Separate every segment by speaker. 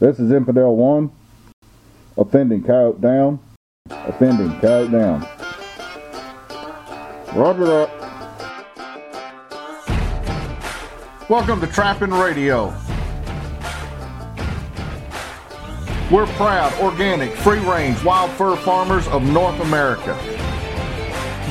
Speaker 1: This is Infidel 1. Offending coyote down. Offending coyote down. Roger that. Welcome to Trapping Radio. We're proud, organic, free range wild fur farmers of North America.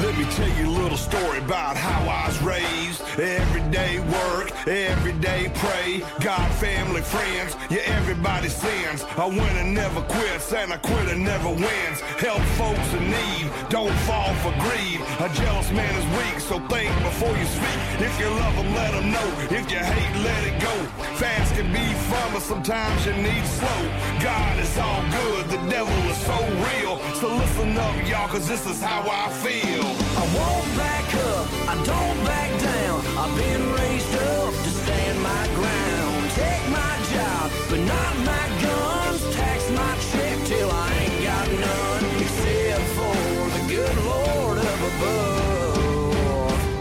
Speaker 2: Let me tell you a little story about how I was raised. Everyday work, everyday pray. God, family, friends, yeah, everybody sins. A winner never quits, and a quitter never wins. Help folks in need, don't fall for greed. A jealous man is weak, so think before you speak. If you love them, let them know. If you hate, let it go. Fast can be fun, but sometimes you need slow. God is all good, the devil is so real. So listen up, y'all, cause this is how I feel.
Speaker 3: I won't back up, I don't back down. I've been raised up to stand my ground. Take my job, but not my guns. Tax my check till I ain't got none. Except for the good Lord up above.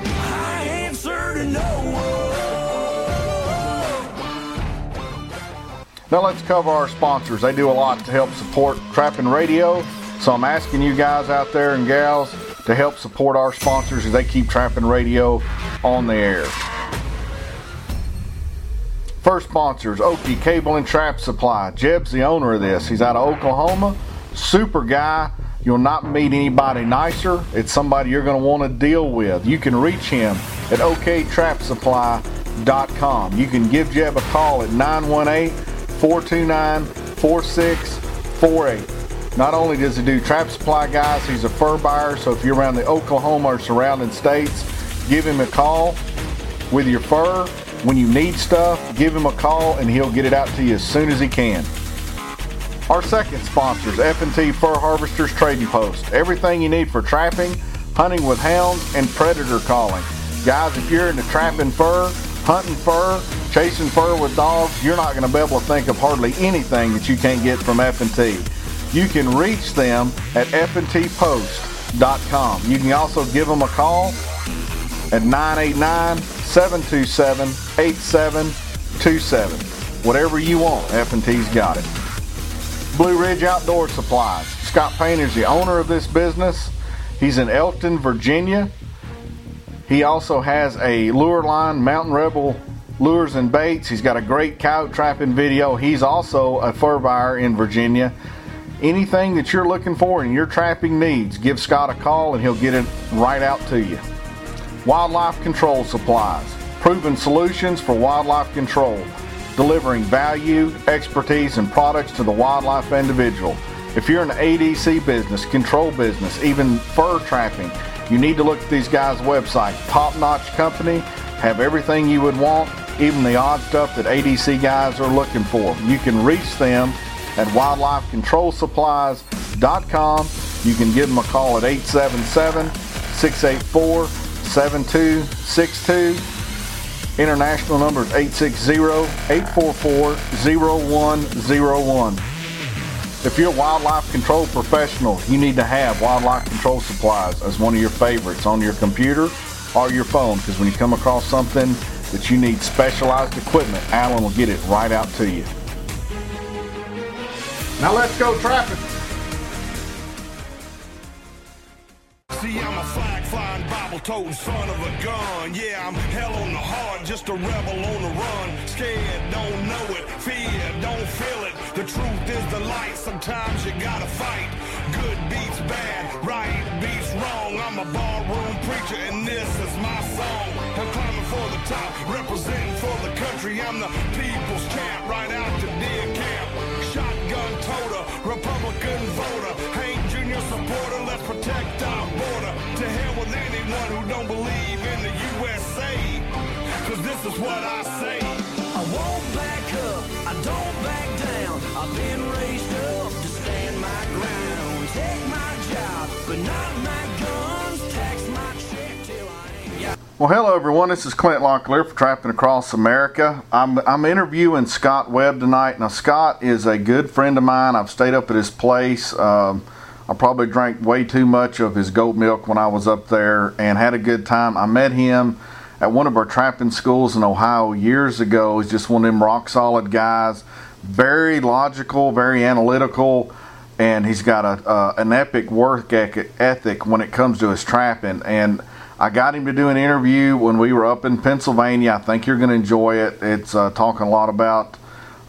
Speaker 3: I answer to no one.
Speaker 1: Now let's cover our sponsors. They do a lot to help support Trapping Radio. So I'm asking you guys out there and gals to help support our sponsors as they keep Trapping Radio on the air. First sponsors, Okie Cable and Trap Supply. Jeb's the owner of this. He's out of Oklahoma. Super guy. You'll not meet anybody nicer. It's somebody you're going to want to deal with. You can reach him at oktrapsupply.com. You can give Jeb a call at 918 429 4648. Not only does he do trap supply guys, he's a fur buyer. So if you're around the Oklahoma or surrounding states, give him a call with your fur. When you need stuff, give him a call and he'll get it out to you as soon as he can. Our second sponsor is F&T Fur Harvesters Trading Post. Everything you need for trapping, hunting with hounds, and predator calling. Guys, if you're into trapping fur, hunting fur, chasing fur with dogs, you're not going to be able to think of hardly anything that you can't get from F&T. You can reach them at fntpost.com. You can also give them a call at 989-727-8727. Whatever you want, F&T's got it. Blue Ridge Outdoor Supplies. Scott Payne is the owner of this business. He's in Elkton, Virginia. He also has a lure line, Mountain Rebel Lures and Baits. He's got a great coyote trapping video. He's also a fur buyer in Virginia. Anything that you're looking for in your trapping needs, give Scott a call and he'll get it right out to you. Wildlife Control Supplies. Proven solutions for wildlife control delivering value, expertise, and products to the wildlife individual. If you're in the ADC business, control business, even fur trapping, you need to look at these guys' website. Top notch company, have everything you would want, even the odd stuff that ADC guys are looking for. You can reach them at wildlifecontrolsupplies.com. You can give them a call at 877 684 7262. International number is 860-844-0101. If you're a wildlife control professional, you need to have Wildlife Control Supplies as one of your favorites on your computer or your phone because when you come across something that you need specialized equipment, Alan will get it right out to you. Now let's go trapping.
Speaker 2: See, I'm a flag flying, Bible toting son of a gun. Yeah, I'm hell on the heart, just a rebel on the run. Scared, don't know it. Fear, don't feel it. The truth is the light. Sometimes you gotta fight. Good beats bad, right beats wrong. I'm a barroom preacher, and this is my song. I'm climbing for the top, representing for the country. I'm the people's champ, right out to. Shotgun toter, Republican voter. Hank Jr. supporter, let's protect our border. To hell with anyone who don't believe in the USA. Cause this is what I say.
Speaker 3: I won't back up, I don't back down. I've been raised up to stand my ground. Take my job, but not
Speaker 1: Well, hello everyone. This is Clint Locklear for Trapping Across America. I'm, I'm interviewing Scott Webb tonight. Now, Scott is a good friend of mine. I've stayed up at his place. Um, I probably drank way too much of his goat milk when I was up there and had a good time. I met him at one of our trapping schools in Ohio years ago. He's just one of them rock solid guys. very logical, very analytical, and he's got a uh, an epic work ethic when it comes to his trapping. And I got him to do an interview when we were up in Pennsylvania. I think you're going to enjoy it. It's uh, talking a lot about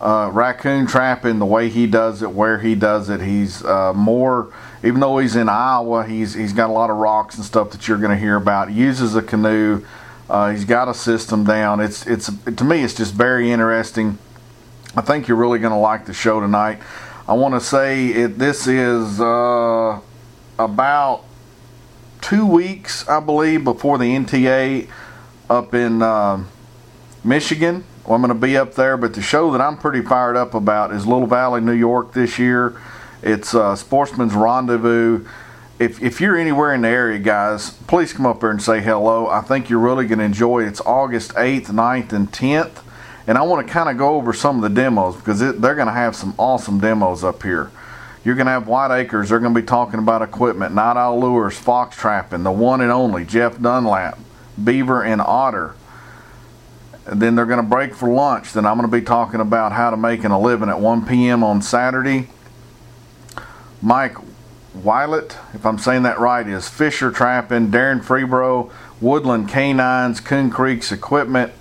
Speaker 1: uh, raccoon trapping, the way he does it, where he does it. He's uh, more, even though he's in Iowa, he's he's got a lot of rocks and stuff that you're going to hear about. He uses a canoe. Uh, he's got a system down. It's it's to me, it's just very interesting. I think you're really going to like the show tonight. I want to say it. This is uh, about two weeks, I believe, before the NTA up in uh, Michigan. Well, I'm going to be up there, but the show that I'm pretty fired up about is Little Valley, New York this year. It's uh, Sportsman's Rendezvous. If, if you're anywhere in the area, guys, please come up there and say hello. I think you're really going to enjoy it. It's August 8th, 9th, and 10th. And I want to kind of go over some of the demos because it, they're going to have some awesome demos up here. You're going to have White Acres. They're going to be talking about equipment, Night Owl Lures, Fox Trapping, the one and only Jeff Dunlap, Beaver and Otter and then they're going to break for lunch. Then I'm going to be talking about how to make a living at 1 p.m. on Saturday. Mike Weilet, if I'm saying that right, is Fisher Trapping, Darren Freebro, Woodland Canines, Coon Creek's Equipment,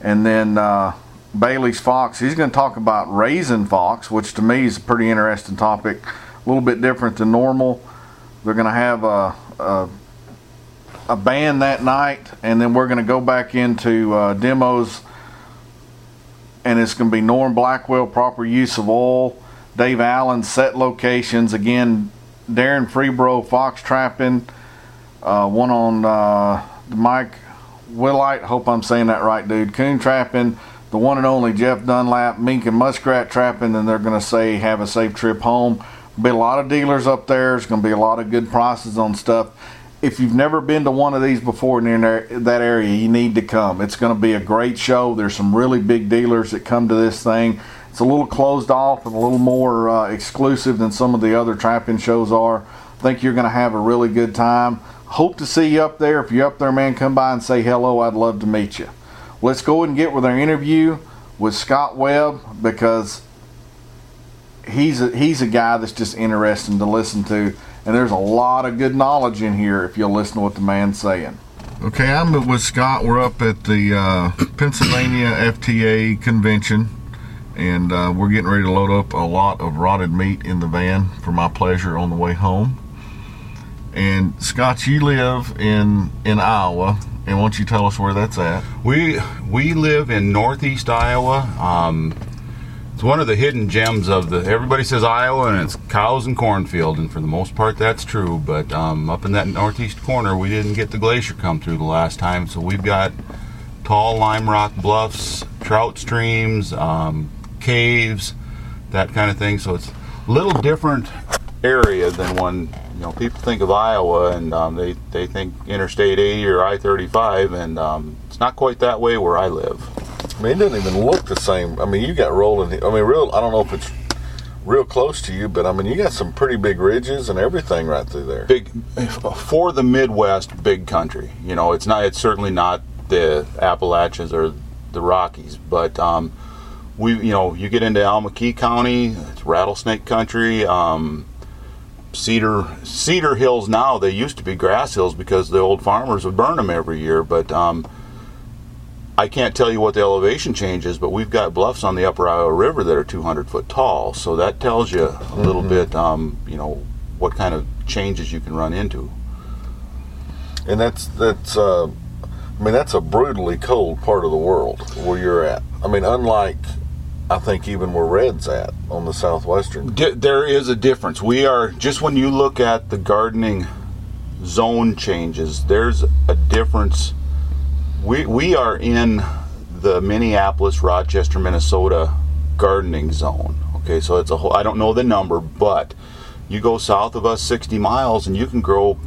Speaker 1: and then uh, Bailey's Fox. He's going to talk about raising fox, which to me is a pretty interesting topic, a little bit different than normal. They're going to have a, a a band that night, and then we're going to go back into uh, demos, and it's going to be Norm Blackwell, proper use of oil, Dave Allen, set locations, again, Darren Freebro, Fox Trapping, uh, one on uh, Mike Willite, hope I'm saying that right, dude, Coon Trapping, the one and only Jeff Dunlap, Mink and Muskrat Trapping, and they're going to say, have a safe trip home. Be a lot of dealers up there. There's going to be a lot of good prices on stuff if you've never been to one of these before in that area, you need to come. It's going to be a great show. There's some really big dealers that come to this thing. It's a little closed off and a little more uh, exclusive than some of the other trapping shows are. I think you're going to have a really good time. Hope to see you up there. If you're up there, man, come by and say hello. I'd love to meet you. Let's go and get with our interview with Scott Webb because he's a, he's a guy that's just interesting to listen to and there's a lot of good knowledge in here if you'll listen to what the man's saying. Okay, I'm with Scott. We're up at the uh, Pennsylvania FTA convention, and uh, we're getting ready to load up a lot of rotted meat in the van for my pleasure on the way home. And Scott, you live in in Iowa, and why don't you tell us where that's at?
Speaker 4: We we live in northeast Iowa. Um, it's one of the hidden gems of the. Everybody says Iowa, and it's cows and cornfield, and for the most part, that's true. But um, up in that northeast corner, we didn't get the glacier come through the last time, so we've got tall lime rock bluffs, trout streams, um, caves, that kind of thing. So it's a little different area than when you know people think of Iowa and um, they they think Interstate 80 or I-35, and um, it's not quite that way where I live.
Speaker 1: I mean, it doesn't even look the same. I mean, you got rolling. I mean, real. I don't know if it's real close to you, but I mean, you got some pretty big ridges and everything right through there.
Speaker 4: Big for the Midwest, big country. You know, it's not. It's certainly not the Appalachians or the Rockies, but um, we, you know, you get into Allamakee County, it's rattlesnake country. Um, cedar cedar hills now they used to be grass hills because the old farmers would burn them every year, but um, I can't tell you what the elevation change is, but we've got bluffs on the upper Iowa River that are 200 foot tall. So that tells you a little mm-hmm. bit, um, you know, what kind of changes you can run into.
Speaker 1: And that's that's uh, I mean that's a brutally cold part of the world where you're at. I mean, unlike I think even where Red's at on the southwestern.
Speaker 4: there is a difference. We are just when you look at the gardening zone changes, there's a difference we we are in the Minneapolis, Rochester, Minnesota gardening zone. Okay, so it's a whole. I don't know the number, but you go south of us 60 miles and you can grow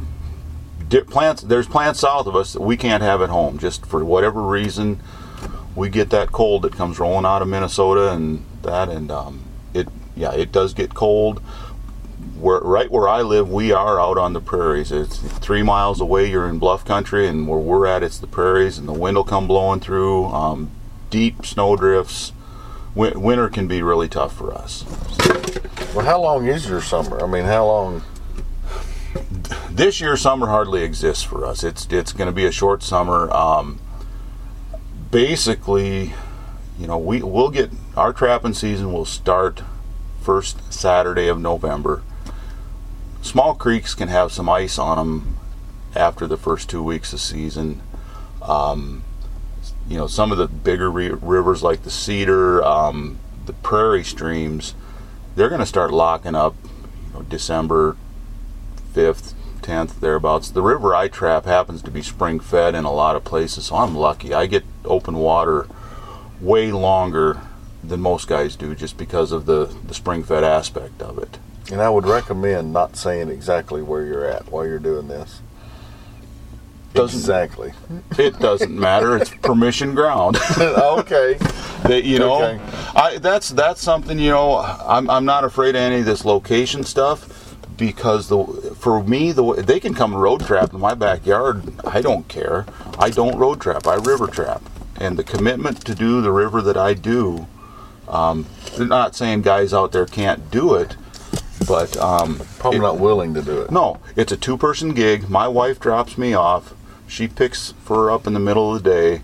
Speaker 4: plants. There's plants south of us that we can't have at home, just for whatever reason. We get that cold that comes rolling out of Minnesota and that, and um, it yeah, it does get cold where right where I live, we are out on the prairies. It's three miles away. You're in bluff country, and where we're at, it's the prairies, and the wind will come blowing through. Um, deep snow drifts. win- winter can be really tough for us.
Speaker 1: Well, how long is your summer? I mean, how long?
Speaker 4: this year summer hardly exists for us. It's it's going to be a short summer. Um, basically, you know, we we'll get our trapping season will start first Saturday of November. Small creeks can have some ice on them after the first two weeks of season. Um, you know, some of the bigger re- rivers like the Cedar, um, the Prairie streams, they're going to start locking up. You know, December fifth, tenth, thereabouts. The river I trap happens to be spring fed in a lot of places, so I'm lucky. I get open water way longer than most guys do, just because of the the spring fed aspect of it.
Speaker 1: And I would recommend not saying exactly where you're at while you're doing this.
Speaker 4: Doesn't-
Speaker 1: exactly.
Speaker 4: It doesn't matter. It's permission ground.
Speaker 1: okay.
Speaker 4: that you know
Speaker 1: Okay.
Speaker 4: I that's that's something you know I'm, I'm not afraid of any of this location stuff because the for me the they can come road trap in my backyard I don't care I don't road trap I river trap and the commitment to do the river that I do um, they're not saying guys out there can't do it but um,
Speaker 1: Probably
Speaker 4: it-
Speaker 1: not willing to do it.
Speaker 4: no, it's a two person gig. My wife drops me off. She picks for up in the middle of the day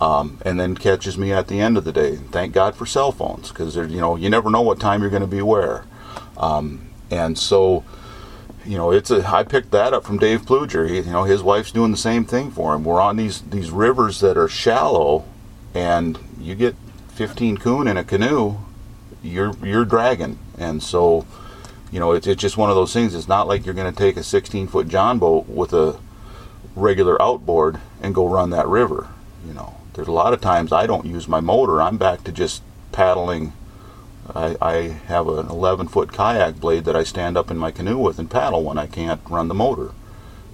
Speaker 4: um, and then catches me at the end of the day. Thank God for cell phones because you know you never know what time you're going to be where. Um, and so, you know, it's a. I picked that up from Dave Pluger. He, you know, his wife's doing the same thing for him. We're on these these rivers that are shallow, and you get 15 coon in a canoe, you're you're dragging. And so, you know, it's, it's just one of those things. It's not like you're going to take a 16 foot John boat with a regular outboard and go run that river. You know, there's a lot of times I don't use my motor. I'm back to just paddling. I, I have an 11 foot kayak blade that I stand up in my canoe with and paddle when I can't run the motor.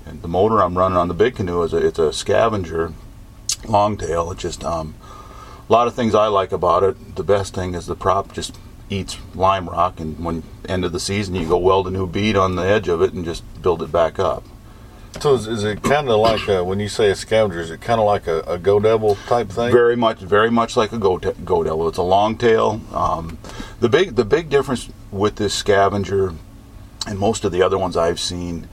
Speaker 4: And the motor I'm running on the big canoe is a, it's a scavenger longtail. It just um, a lot of things I like about it. The best thing is the prop just eats lime rock, and when end of the season you go weld a new bead on the edge of it and just build it back up.
Speaker 1: So is, is it kind of like a, when you say a scavenger? Is it kind of like a, a go devil type thing?
Speaker 4: Very much, very much like a go go devil. It's a long tail. Um, the big the big difference with this scavenger and most of the other ones I've seen,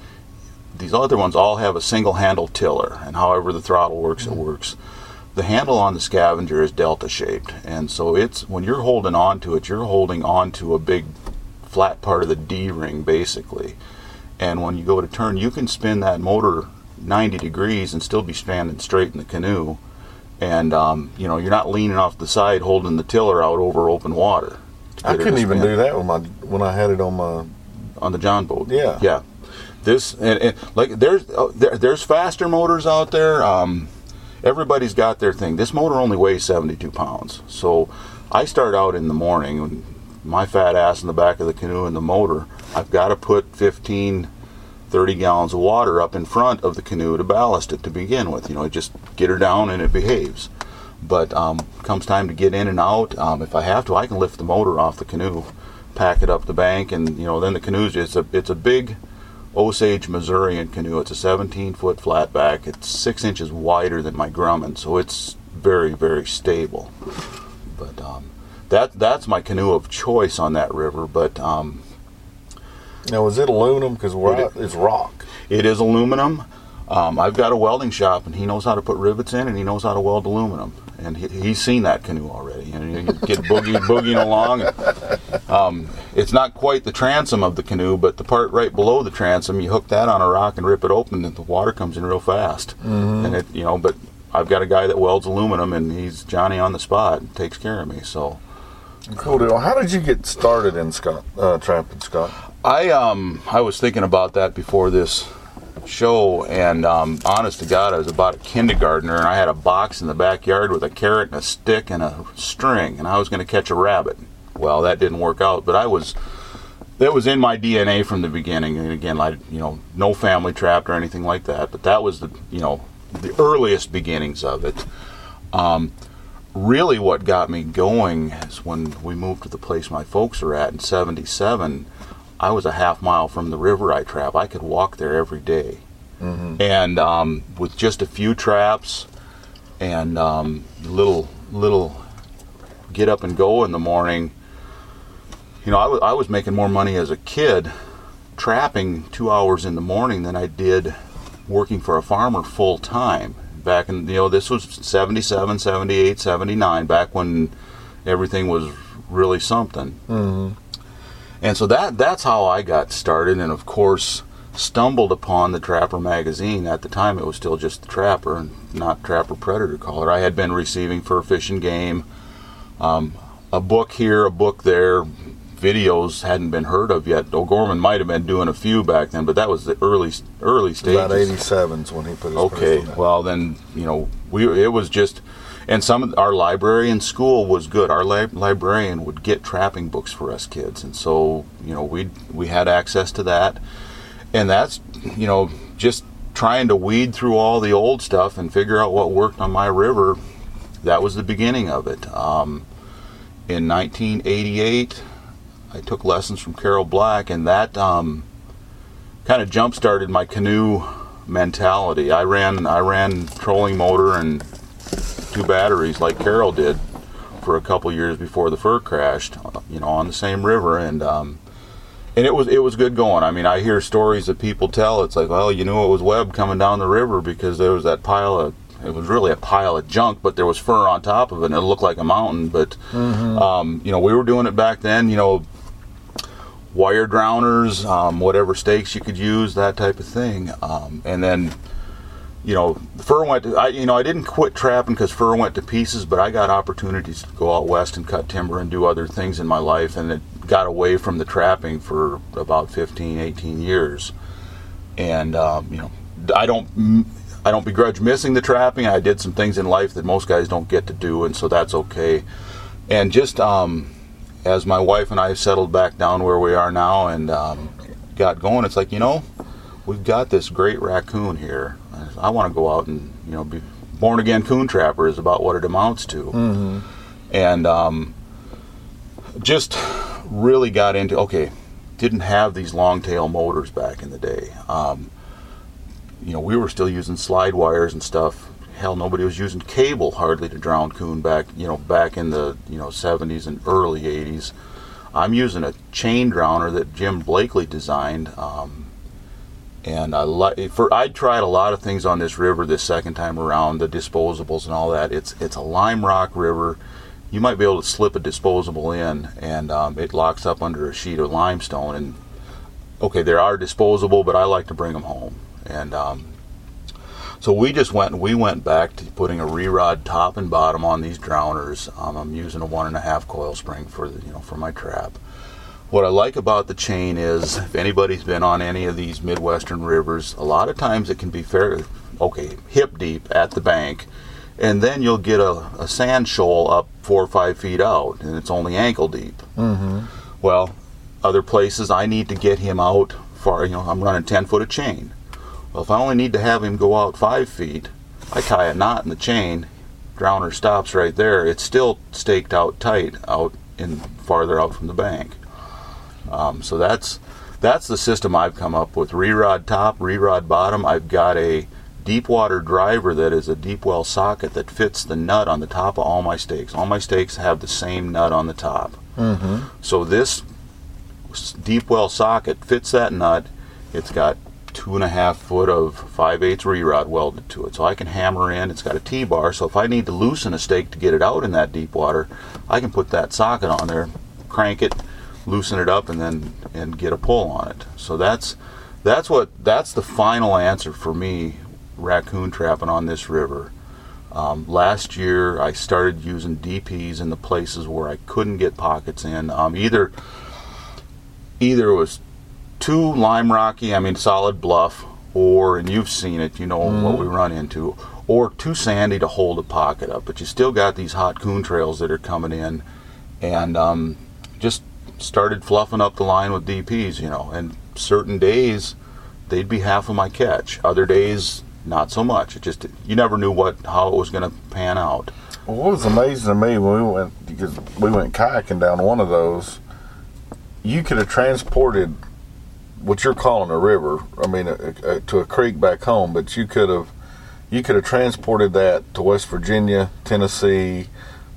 Speaker 4: these other ones all have a single handle tiller, and however the throttle works, it works. The handle on the scavenger is delta shaped, and so it's when you're holding on to it, you're holding on to a big flat part of the D ring basically. And when you go to turn, you can spin that motor 90 degrees and still be standing straight in the canoe. And um, you know you're not leaning off the side holding the tiller out over open water.
Speaker 1: I
Speaker 4: get it to
Speaker 1: couldn't even do that with my when I had it on my.
Speaker 4: on the John boat.
Speaker 1: Yeah.
Speaker 4: yeah. This and, and like there's uh, there, there's faster motors out there. Um, everybody's got their thing. This motor only weighs 72 pounds, so I start out in the morning. and My fat ass in the back of the canoe and the motor. I've got to put 15, 30 gallons of water up in front of the canoe to ballast it to begin with. You know, I just get her down and it behaves. But um, comes time to get in and out, um, if I have to, I can lift the motor off the canoe, pack it up the bank, and you know then the canoe's it's a it's a big Osage Missourian canoe. It's a 17 foot flatback. It's six inches wider than my Grumman, so it's very very stable. But um, that that's my canoe of choice on that river. But um,
Speaker 1: Now is it aluminum? Because
Speaker 4: It-
Speaker 1: it's rock.
Speaker 4: It is aluminum. Um, I've got a welding shop, and he knows how to put rivets in, and he knows how to weld aluminum. And he, he's seen that canoe already. And you get boogie boogieing along. And, um, it's not quite the transom of the canoe, but the part right below the transom, you hook that on a rock and rip it open, and the water comes in real fast. And it, you know, but I've got a guy that welds aluminum, and he's Johnny on the spot, and takes care of me. So.
Speaker 1: Cool deal. How did you get started in Scott uh, trapping, Scott?
Speaker 4: I um I was thinking about that before this show, and um, honest to God, I was about a kindergartner, and I had a box in the backyard with a carrot and a stick and a string, and I was going to catch a rabbit. Well, that didn't work out, but I was that was in my DNA from the beginning. And again, like you know, no family trapped or anything like that, but that was the you know the earliest beginnings of it. Um, really, what got me going is when we moved to the place my folks are at in '77. I was a half mile from the river I trap. I could walk there every day. and um, with just a few traps and um, little little get up and go in the morning, you know, I wa- I was making more money as a kid trapping two hours in the morning than I did working for a farmer full time. Back in, you know, this was 77, 78, 79, back when everything was really something. And so that that's how I got started, and of course stumbled upon the Trapper magazine. At the time, it was still just the Trapper and not Trapper Predator Caller. I had been receiving for Fish and Game, um, a book here, a book there. Videos hadn't been heard of yet. O'Gorman might have been doing a few back then, but that was the early early stages.
Speaker 1: About 87's when he put his
Speaker 4: Okay, well then you know we it was just, and some of our library in school was good. Our li- librarian would get trapping books for us kids, and so you know we we had access to that, and that's you know just trying to weed through all the old stuff and figure out what worked on my river. That was the beginning of it. Um, in 1988, I took lessons from Carol Black, and that um, kind of jump started my canoe mentality. I ran I ran trolling motor and two batteries like Carol did for a couple years before the fur crashed, uh, you know, on the same river and um and it was it was good going. I mean, I hear stories that people tell. It's like, well, you knew it was Webb coming down the river because there was that pile of. It was really a pile of junk, but there was fur on top of it, and it looked like a mountain. But um, you know, we were doing it back then. You know, wire drowners, um, whatever stakes you could use, that type of thing. Um, and then, you know, fur went. To, I, you know, I didn't quit trapping because fur went to pieces, but I got opportunities to go out west and cut timber and do other things in my life, and it got away from the trapping for about 15, 18 years. And um, you know, I don't. I don't begrudge missing the trapping. I did some things in life that most guys don't get to do, and so that's okay. And just um, as my wife and I settled back down where we are now and um, got going, it's like you know, we've got this great raccoon here. I want to go out and you know be born again coon trapper is about what it amounts to, and um, just really got into okay. Didn't have these long tail motors back in the day. Um, you know, we were still using slide wires and stuff. Hell, nobody was using cable hardly to drown coon back, you know, back in the you know 70s and early 80s. I'm using a chain drowner that Jim Blakely designed, um, and I like for I tried a lot of things on this river this second time around, the disposables and all that. It's it's a lime rock river. You might be able to slip a disposable in, and um, it locks up under a sheet of limestone. And okay, they are disposable, but I like to bring them home. And um, so we just went and we went back to putting a re-rod top and bottom on these drowners. Um, I'm using a one and a half coil spring for the, you know for my trap. What I like about the chain is if anybody's been on any of these midwestern rivers, a lot of times it can be fair okay hip deep at the bank, and then you'll get a, a sand shoal up four or five feet out, and it's only ankle deep. Mm-hmm. Well, other places I need to get him out far. You know, I'm running ten foot of chain. Well, if I only need to have him go out five feet, I tie a knot in the chain. Drowner stops right there. It's still staked out tight out in farther out from the bank. Um, so that's that's the system I've come up with. Re-rod top, re-rod bottom. I've got a deep water driver that is a deep well socket that fits the nut on the top of all my stakes. All my stakes have the same nut on the top. Mm-hmm. So this deep well socket fits that nut. It's got two and a half foot of 5 eighths re-rod welded to it. So I can hammer in. It's got a T-bar. So if I need to loosen a stake to get it out in that deep water, I can put that socket on there, crank it, loosen it up, and then and get a pull on it. So that's that's what that's the final answer for me raccoon trapping on this river. Um, last year, I started using DPs in the places where I couldn't get pockets in. Um, either either it was too lime rocky, I mean solid bluff, or and you've seen it, you know what we run into, or too sandy to hold a pocket up. But you still got these hot coon trails that are coming in, and um, just started fluffing up the line with DPs, you know. And certain days they'd be half of my catch. Other days not so much. It just you never knew what how it was going to pan out.
Speaker 1: Well, what was amazing to me when we went because we went kayaking down one of those, you could have transported what you're calling a river. I mean, a, a, to a creek back home, but you could have you could have transported that to West Virginia, Tennessee,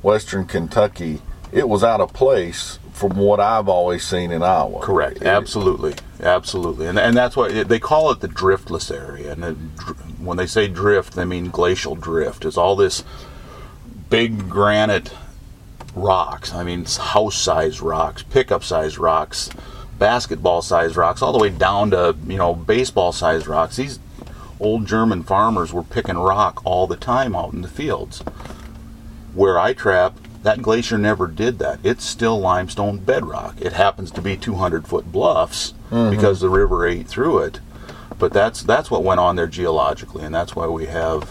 Speaker 5: Western Kentucky, it was out of place from what I've always seen in Iowa.
Speaker 4: Correct.
Speaker 5: It-
Speaker 4: Absolutely. Absolutely. And, and that's why they call it the driftless area. And it, when they say drift, they mean glacial drift. It's all this big granite rocks. I mean, house sized rocks, pickup sized rocks, basketball sized rocks, all the way down to, you know, baseball sized rocks. These old German farmers were picking rock all the time out in the fields. Where I trap, that glacier never did that. It's still limestone bedrock. It happens to be 200 foot bluffs mm-hmm. because the river ate through it. But that's that's what went on there geologically, and that's why we have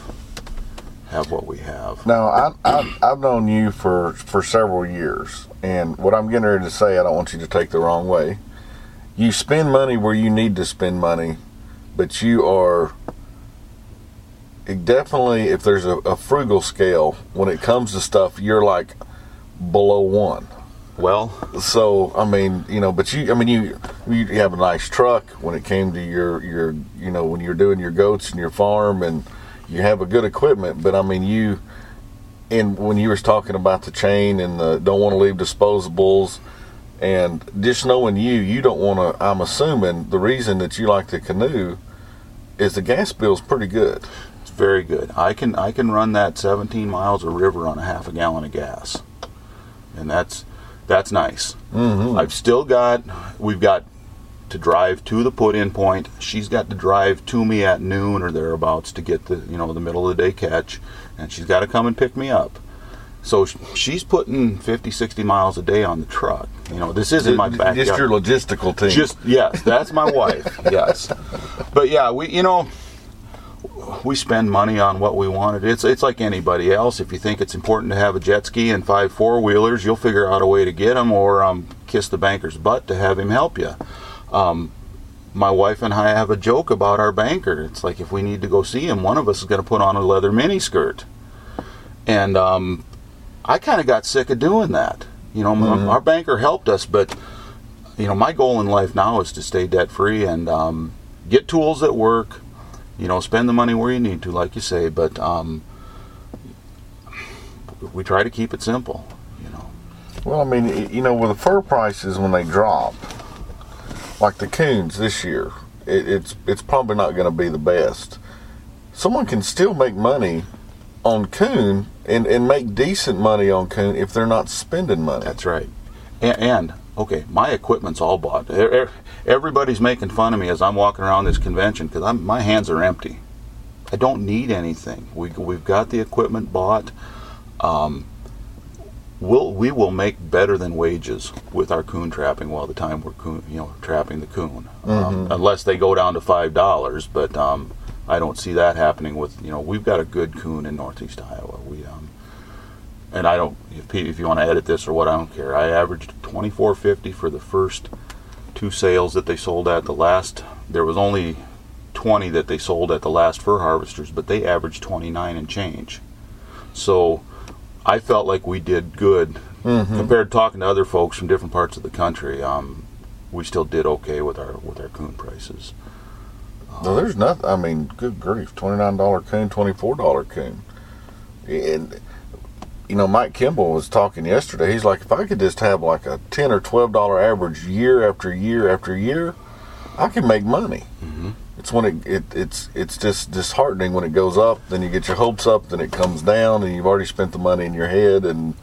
Speaker 4: have what we have.
Speaker 5: Now, I, I, I've known you for, for several years, and what I'm getting ready to say, I don't want you to take the wrong way. You spend money where you need to spend money, but you are definitely, if there's a, a frugal scale, when it comes to stuff, you're like below one.
Speaker 4: Well,
Speaker 5: So I mean, you know, but you, I mean, you you have a nice truck when it came to your your, you know, when you're doing your goats and your farm, and you have a good equipment. But I mean, you, and when you was talking about the chain and the don't want to leave disposables, and just knowing you, you don't want to. I'm assuming the reason that you like the canoe is the gas bill's pretty good.
Speaker 4: it's very good. I can I can run that 17 miles of river on a half a gallon of gas, and that's that's nice. Mm-hmm. I've still got we've got to drive to the put-in point. She's got to drive to me at noon or thereabouts to get the you know the middle of the day catch, and she's got to come and pick me up. So she's putting 50, 60 miles a day on the truck. You know, this isn't my backyard.
Speaker 5: Just your logistical team.
Speaker 4: Just yes, that's my wife. Yes, but yeah, we you know we spend money on what we wanted. It's it's like anybody else. If you think it's important to have a jet ski and five four wheelers, you'll figure out a way to get them, or um, kiss the banker's butt to have him help you. Um, my wife and I have a joke about our banker. It's like if we need to go see him, one of us is going to put on a leather mini skirt, and um, I kind of got sick of doing that. You know, my- our banker helped us, but you know, my goal in life now is to stay debt free and um, get tools that work. You know, spend the money where you need to, like you say, but um, we try to keep it simple. You know,
Speaker 5: Well, I mean, you know, with the fur prices when they drop, like the coons this year, it, it's it's probably not going to be the best. Someone can still make money on coon and, and make decent money on coon if they're not spending money.
Speaker 4: that's right. And, and okay, my equipment's all bought. Everybody's making fun of me as I'm walking around this convention because my hands are empty. I don't need anything. We, we've got the equipment bought. Um, we'll, we will make better than wages with our coon trapping while the time we're coon, you know trapping the coon, um, unless they go down to five dollars. But um, I don't see that happening with you know we've got a good coon in northeast Iowa. We um, and I don't if, if you want to edit this or what I don't care. I averaged twenty four fifty for the first two sales that they sold at the last. There was only 20 that they sold at the last fur harvesters, but they averaged 29 and change. So I felt like we did good compared to talking to other folks from different parts of the country. Um, we still did okay with our with our coon prices.
Speaker 5: No, there's nothing. I mean, good grief, twenty nine dollar coon, twenty four dollar coon, and you know, Mike Kimball was talking yesterday. He's like, if I could just have like a ten or twelve dollar average year after year after year, I can make money. Mm-hmm. It's when it, it it's it's just disheartening when it goes up. Then you get your hopes up, then it comes down, and you've already spent the money in your head. And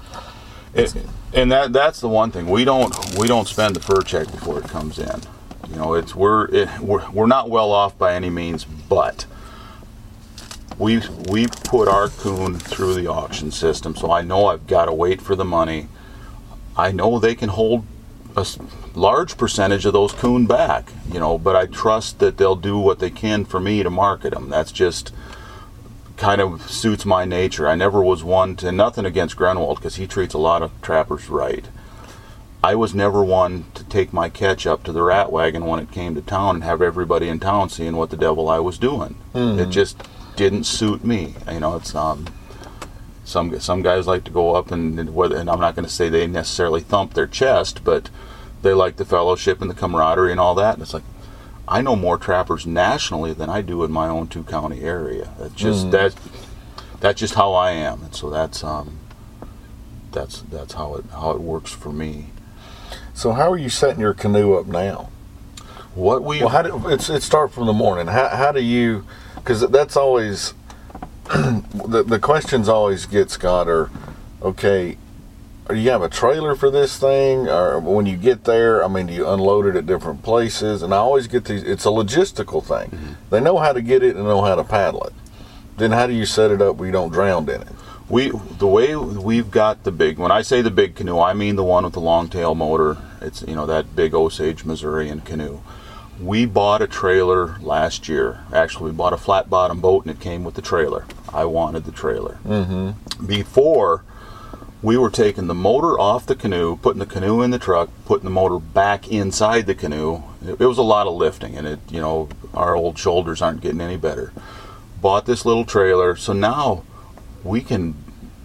Speaker 4: It, and that that's the one thing we don't we don't spend the fur check before it comes in. You know, it's we're it, we're we're not well off by any means, but we we put our coon through the auction system, so I know I've got to wait for the money. I know they can hold a large percentage of those coon back, you know, but I trust that they'll do what they can for me to market them. That's just kind of suits my nature. I never was one to nothing against Grunwald because he treats a lot of trappers right. I was never one to take my catch up to the rat wagon when it came to town and have everybody in town seeing what the devil I was doing. It mm-hmm. just didn't suit me. You know, it's um some some guys like to go up and and whether and I'm not going to say they necessarily thump their chest, but they like the fellowship and the camaraderie and all that. And it's like I know more trappers nationally than I do in my own two county area. That's just that that's just how I am, and so that's um that's that's how it how it works for me.
Speaker 1: So how are you setting your canoe up now?
Speaker 4: What we
Speaker 1: Well, how do it's it start from the morning? How how do you? Because that's always the the questions always get Scott are okay. Or you have a trailer for this thing, or when you get there, I mean, do you unload it at different places? And I always get these. It's a logistical thing. Mm-hmm. They know how to get it and know how to paddle it. Then how do you set it up where you don't drown in it?
Speaker 4: We the way we've got the big. When I say the big canoe, I mean the one with the long tail motor. It's you know that big Osage Missourian canoe. We bought a trailer last year. Actually, we bought a flat bottom boat and it came with the trailer. I wanted the trailer. Mm-hmm. Before, we were taking the motor off the canoe, putting the canoe in the truck, putting the motor back inside the canoe. It, it was a lot of lifting, and it you know our old shoulders aren't getting any better. Bought this little trailer, so now we can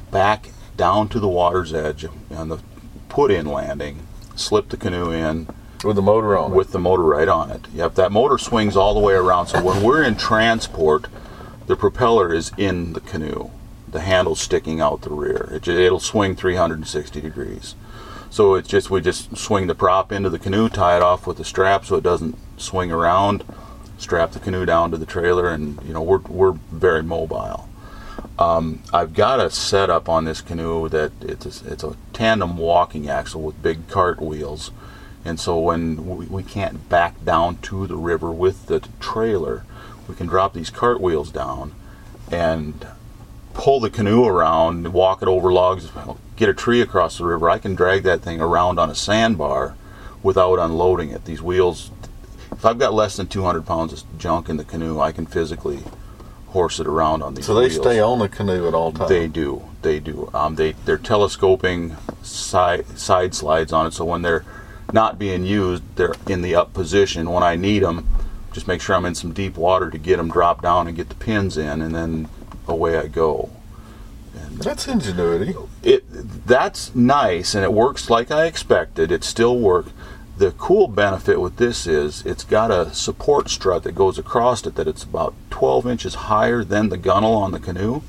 Speaker 4: back down to the water's edge on the put in landing, slip the canoe in
Speaker 1: With the motor on it.
Speaker 4: with the motor right on it. Yep, that motor swings all the way around. So when we're in transport, the propeller is in the canoe. The handle sticking out the rear. It, it'll swing 360 degrees. So it's just we just swing the prop into the canoe, tie it off with a strap so it doesn't swing around. Strap the canoe down to the trailer, and you know we're we're very mobile. Um, I've got a setup on this canoe that it's a, it's a tandem walking axle with big cart wheels, and so when we, we can't back down to the river with the trailer, we can drop these cart wheels down and pull the canoe around, walk it over logs, get a tree across the river. I can drag that thing around on a sandbar without unloading it. These wheels, if I've got less than 200 pounds of junk in the canoe, I can physically horse it around on these
Speaker 1: so they
Speaker 4: wheels.
Speaker 1: stay on the canoe at all times.
Speaker 4: They do. They do. Um, they they're telescoping side side slides on it, so when they're not being used, they're in the up position. When I need them, just make sure I'm in some deep water to get them dropped down and get the pins in, and then away I go.
Speaker 1: That's ingenuity.
Speaker 4: It that's nice, and it works like I expected. It still worked. The cool benefit with this is it's got a support strut that goes across it that it's about 12 inches higher than the gunnel on the canoe.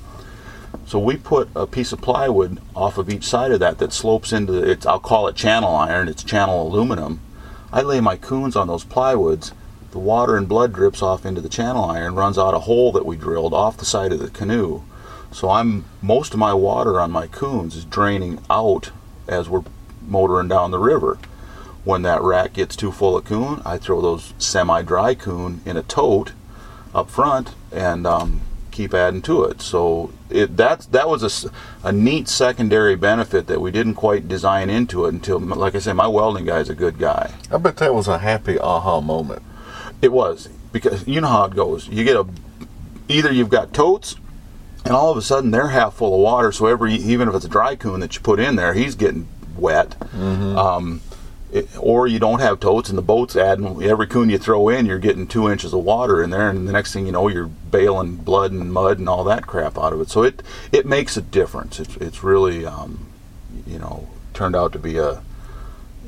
Speaker 4: So we put a piece of plywood off of each side of that that slopes into it's I'll call it channel iron, it's channel aluminum. I lay my coons on those plywoods. The water and blood drips off into the channel iron, runs out a hole that we drilled off the side of the canoe. So I'm most of my water on my coons is draining out as we're motoring down the river. When that rack gets too full of coon, I throw those semi-dry coon in a tote up front and um, keep adding to it. So it that's that was a, a neat secondary benefit that we didn't quite design into it until, like I said, my welding guy's a good guy.
Speaker 1: I bet that was a happy aha moment.
Speaker 4: It was because you know how it goes. You get a either you've got totes, and all of a sudden they're half full of water. So every even if it's a dry coon that you put in there, he's getting wet. Um, it, or you don't have totes and the boat's adding every coon you throw in, you're getting two inches of water in there, and the next thing you know, you're bailing blood and mud and all that crap out of it. So it it makes a difference. It's it's really um, you know turned out to be a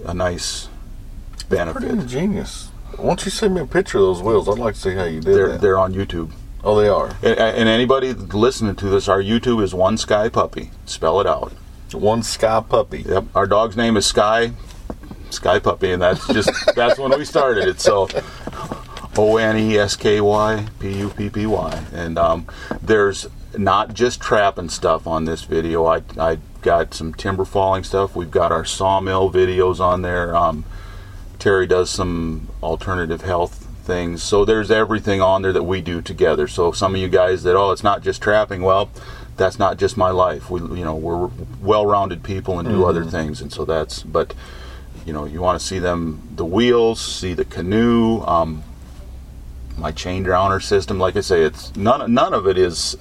Speaker 4: a nice
Speaker 1: Pretty
Speaker 4: benefit.
Speaker 1: ingenious. Why don't you send me a picture of those wheels? I'd like to see how you did
Speaker 4: They're
Speaker 1: that.
Speaker 4: they're on YouTube.
Speaker 1: oh, they are.
Speaker 4: And, and anybody listening to this, our YouTube is One Sky Puppy. Spell it out.
Speaker 1: One Sky Puppy.
Speaker 4: Yep. Our dog's name is Sky, Sky Puppy, and that's just that's when we started it. So O N E S K Y P U P P Y, and um, there's not just trapping stuff on this video. I I got some timber falling stuff. We've got our sawmill videos on there. Um, Terry does some alternative health things. So there's everything on there that we do together. So some of you guys that oh, it's not just trapping. Well, that's not just my life. We you know we're well-rounded people and do other things, and so that's but you know you want to see them the wheels, see the canoe, um, my chain drowner system. Like I say, it's none none of it is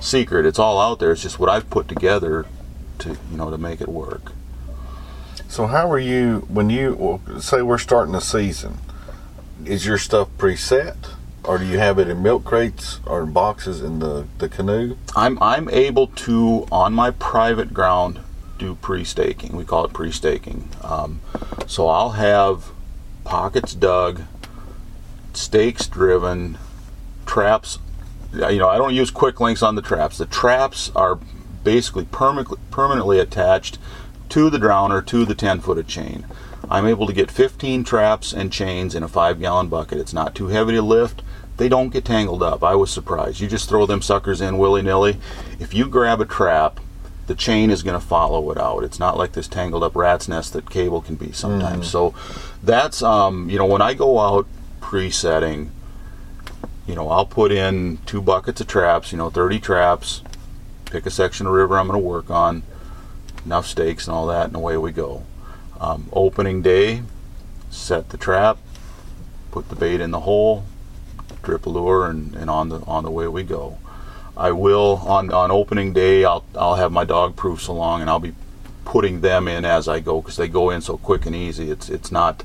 Speaker 4: secret. It's all out there. It's just what I've put together to you know to make it work.
Speaker 1: So how are you when you well, say we're starting the season? Is your stuff preset, or do you have it in milk crates or in boxes in the the canoe?
Speaker 4: I'm I'm able to on my private ground do pre-staking. We call it pre-staking. Um, so I'll have pockets dug, stakes driven, traps. You know, I don't use quick links on the traps. The traps are basically permanently permanently attached to the drowner to the 10 foot of chain. I'm able to get 15 traps and chains in a five gallon bucket. It's not too heavy to lift. They don't get tangled up. I was surprised. You just throw them suckers in willy nilly. If you grab a trap, the chain is going to follow it out. It's not like this tangled up rat's nest that cable can be sometimes. So that's um, you know when I go out pre-setting, you know I'll put in two buckets of traps. You know 30 traps. Pick a section of river I'm going to work on, enough stakes and all that, and away we go. Um, opening day, set the trap, put the bait in the hole, drip a lure, and, and on the on the way we go. I will on on opening day. I'll I'll have my dog proofs along, and I'll be putting them in as I go because they go in so quick and easy. It's it's not.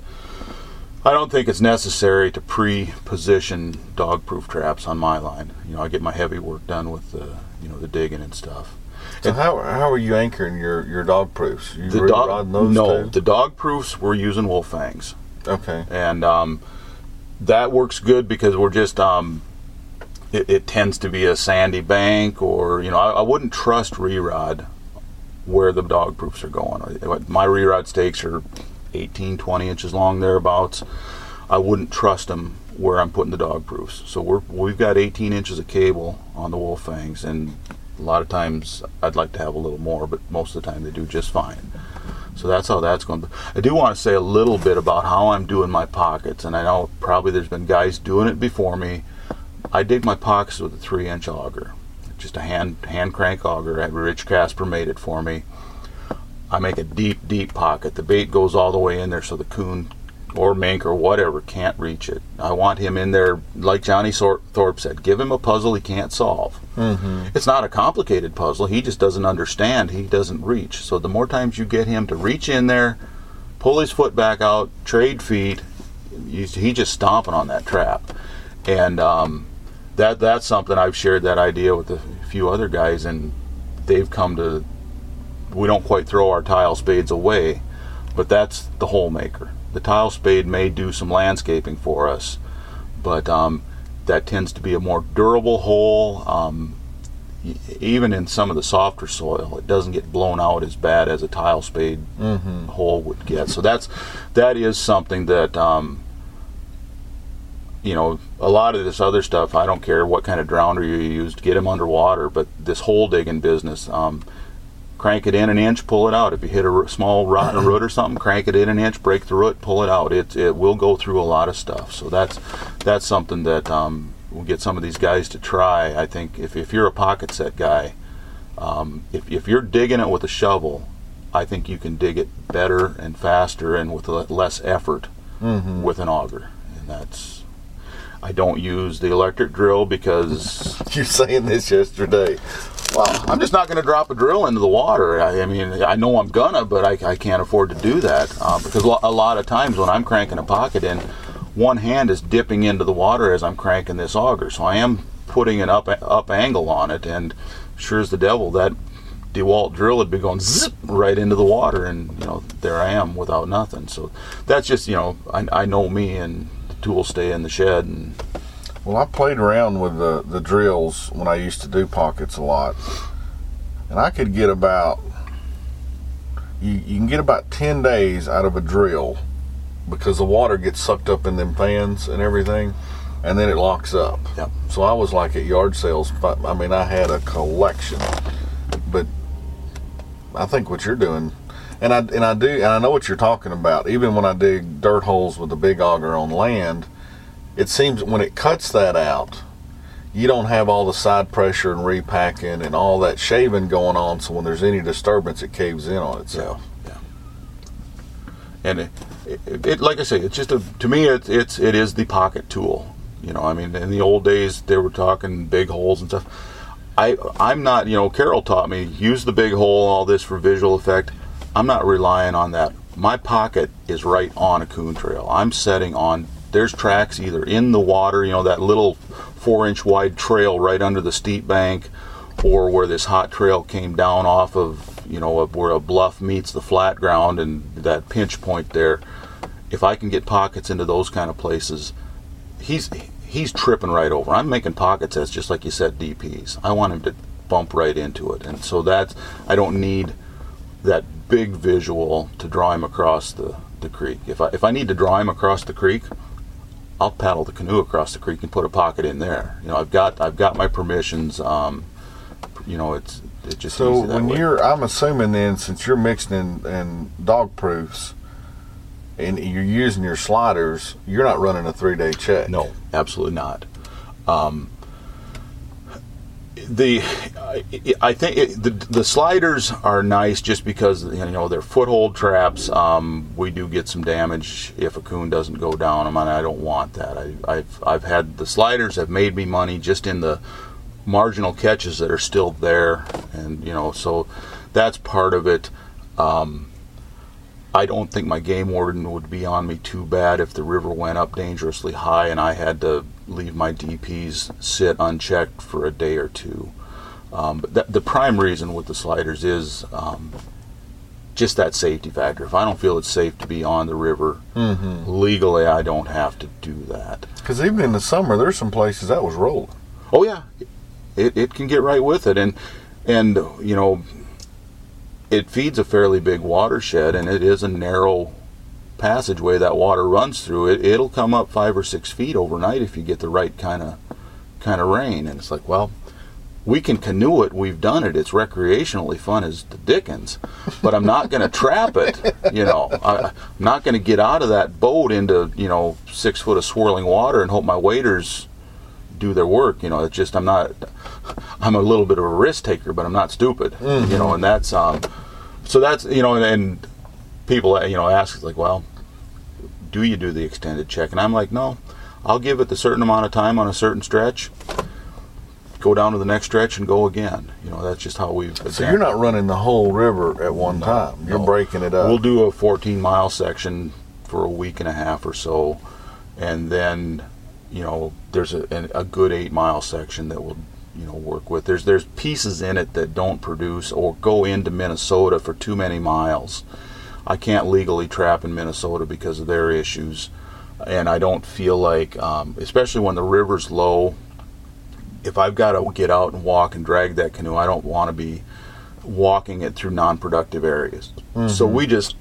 Speaker 4: I don't think it's necessary to pre-position dog-proof traps on my line. You know, I get my heavy work done with the you know the digging and stuff.
Speaker 5: So how, how are you anchoring your, your dog proofs? You
Speaker 4: The dog, no,
Speaker 5: too?
Speaker 4: the dog proofs we're using wolf fangs.
Speaker 5: okay.
Speaker 4: and um, that works good because we're just um, it, it tends to be a sandy bank or you know I, I wouldn't trust re-rod where the dog proofs are going my re-rod stakes are 18 20 inches long thereabouts i wouldn't trust them where i'm putting the dog proofs so we're we've got 18 inches of cable on the wolf fangs and a lot of times i'd like to have a little more but most of the time they do just fine so that's how that's going. I do want to say a little bit about how I'm doing my pockets, and I know probably there's been guys doing it before me. I dig my pockets with a three-inch auger, just a hand hand crank auger. Rich Casper made it for me. I make a deep, deep pocket. The bait goes all the way in there, so the coon or mink or whatever can't reach it. I want him in there, like Johnny Thorpe said. Give him a puzzle he can't solve. It's not a complicated puzzle. He just doesn't understand. He doesn't reach. So the more times you get him to reach in there, pull his foot back out, trade feet, he's, he just stomping on that trap. And um, that that's something I've shared that idea with a few other guys, and they've come to. We don't quite throw our tile spades away, but that's the hole maker. The tile spade may do some landscaping for us, but um, that tends to be a more durable hole. Um, even in some of the softer soil, it doesn't get blown out as bad as a tile spade hole would get. So that's that is something that um, you know a lot of this other stuff. I don't care what kind of drowner you use to get them underwater, but this hole digging business. Um, crank it in an inch, pull it out. If you hit a r- small rotten root or something, crank it in an inch, break the root, pull it out. It it will go through a lot of stuff. So that's that's something that um, we'll get some of these guys to try. I think if, if you're a pocket set guy, um, if if you're digging it with a shovel, I think you can dig it better and faster and with less effort with an auger. And that's I don't use the electric drill because
Speaker 5: you're saying this yesterday?
Speaker 4: well, I'm just not going to drop a drill into the water. I, I mean, I know I'm gonna, but I, I can't afford to do that uh, because a lot of times when I'm cranking a pocket in, one hand is dipping into the water as I'm cranking this auger, so I am putting an up up angle on it, and sure as the devil, that DeWalt drill would be going zip right into the water, and you know there I am without nothing. So that's just you know I, I know me, and tools stay in the shed, and
Speaker 5: Well, I played around with the, the drills when I used to do pockets a lot. And I could get about, you, you can get about 10 days out of a drill because the water gets sucked up in them fans and everything, and then it locks up.
Speaker 4: Yep.
Speaker 5: So I was like at yard sales, but I mean, I had a collection. But I think what you're doing, and I and I do, and I know what you're talking about. Even when I dig dirt holes with a big auger on land, it seems when it cuts that out, you don't have all the side pressure and repacking and all that shaving going on. So when there's any disturbance, it caves in on itself.
Speaker 4: Yeah. And it, it, it, like I say, it's just a to me it's it's it is the pocket tool. You know, I mean, in the old days they were talking big holes and stuff. I I'm not, you know, Carol taught me use the big hole, all this for visual effect. I'm not relying on that. My pocket is right on a coon trail. I'm setting on there's tracks either in the water, you know, that little four inch wide trail right under the steep bank, or where this hot trail came down off of, you know, where a bluff meets the flat ground and that pinch point there. If I can get pockets into those kind of places, he's he's tripping right over. I'm making pocket sets just like you said DPs. I want him to bump right into it. And so that's I don't need that big visual to draw him across the, the creek. If I if I need to draw him across the creek, I'll paddle the canoe across the creek and put a pocket in there. You know, I've got I've got my permissions. Um, you know, it's it just
Speaker 5: So when
Speaker 4: way.
Speaker 5: you're, I'm assuming then, since you're mixing in, in dog proofs, and you're using your sliders, you're not running a three day check.
Speaker 4: No, absolutely not. Um, the I, think it, the the sliders are nice just because you know they're foothold traps. Um, we do get some damage if a coon doesn't go down them, and I don't want that. I, I've I've had the sliders have made me money just in the marginal catches that are still there, and you know so that's part of it. Um, I don't think my game warden would be on me too bad if the river went up dangerously high and I had to leave my DPs sit unchecked for a day or two. Um, but that, the prime reason with the sliders is um, just that safety factor. If I don't feel it's safe to be on the river legally, I don't have to do that.
Speaker 5: Because even in the summer, there's some places that was rolling.
Speaker 4: Oh yeah, it, it can get right with it, and and you know, it feeds a fairly big watershed, and it is a narrow passageway that water runs through. It it'll come up five or six feet overnight if you get the right kind of kind of rain, and it's like well. We can canoe it. We've done it. It's recreationally fun as the dickens, but I'm not going to trap it. You know, I, I'm not going to get out of that boat into you know six foot of swirling water and hope my waders do their work. You know, it's just I'm not. I'm a little bit of a risk taker, but I'm not stupid. You know, and that's um. So that's you know, and, and people you know ask like, well, do you do the extended check? And I'm like, no, I'll give it the certain amount of time on a certain stretch. Go down to the next stretch and go again. You know, that's just how we've.
Speaker 5: So you're not running the whole river at one time. You're
Speaker 4: no.
Speaker 5: breaking it up.
Speaker 4: We'll do a 14 mile section for a week and a half or so, and then, you know, there's a, a good eight mile section that we'll, you know, work with. There's there's pieces in it that don't produce or go into Minnesota for too many miles. I can't legally trap in Minnesota because of their issues, and I don't feel like, um, especially when the river's low. If I've got to get out and walk and drag that canoe, I don't want to be walking it through non-productive areas. So we just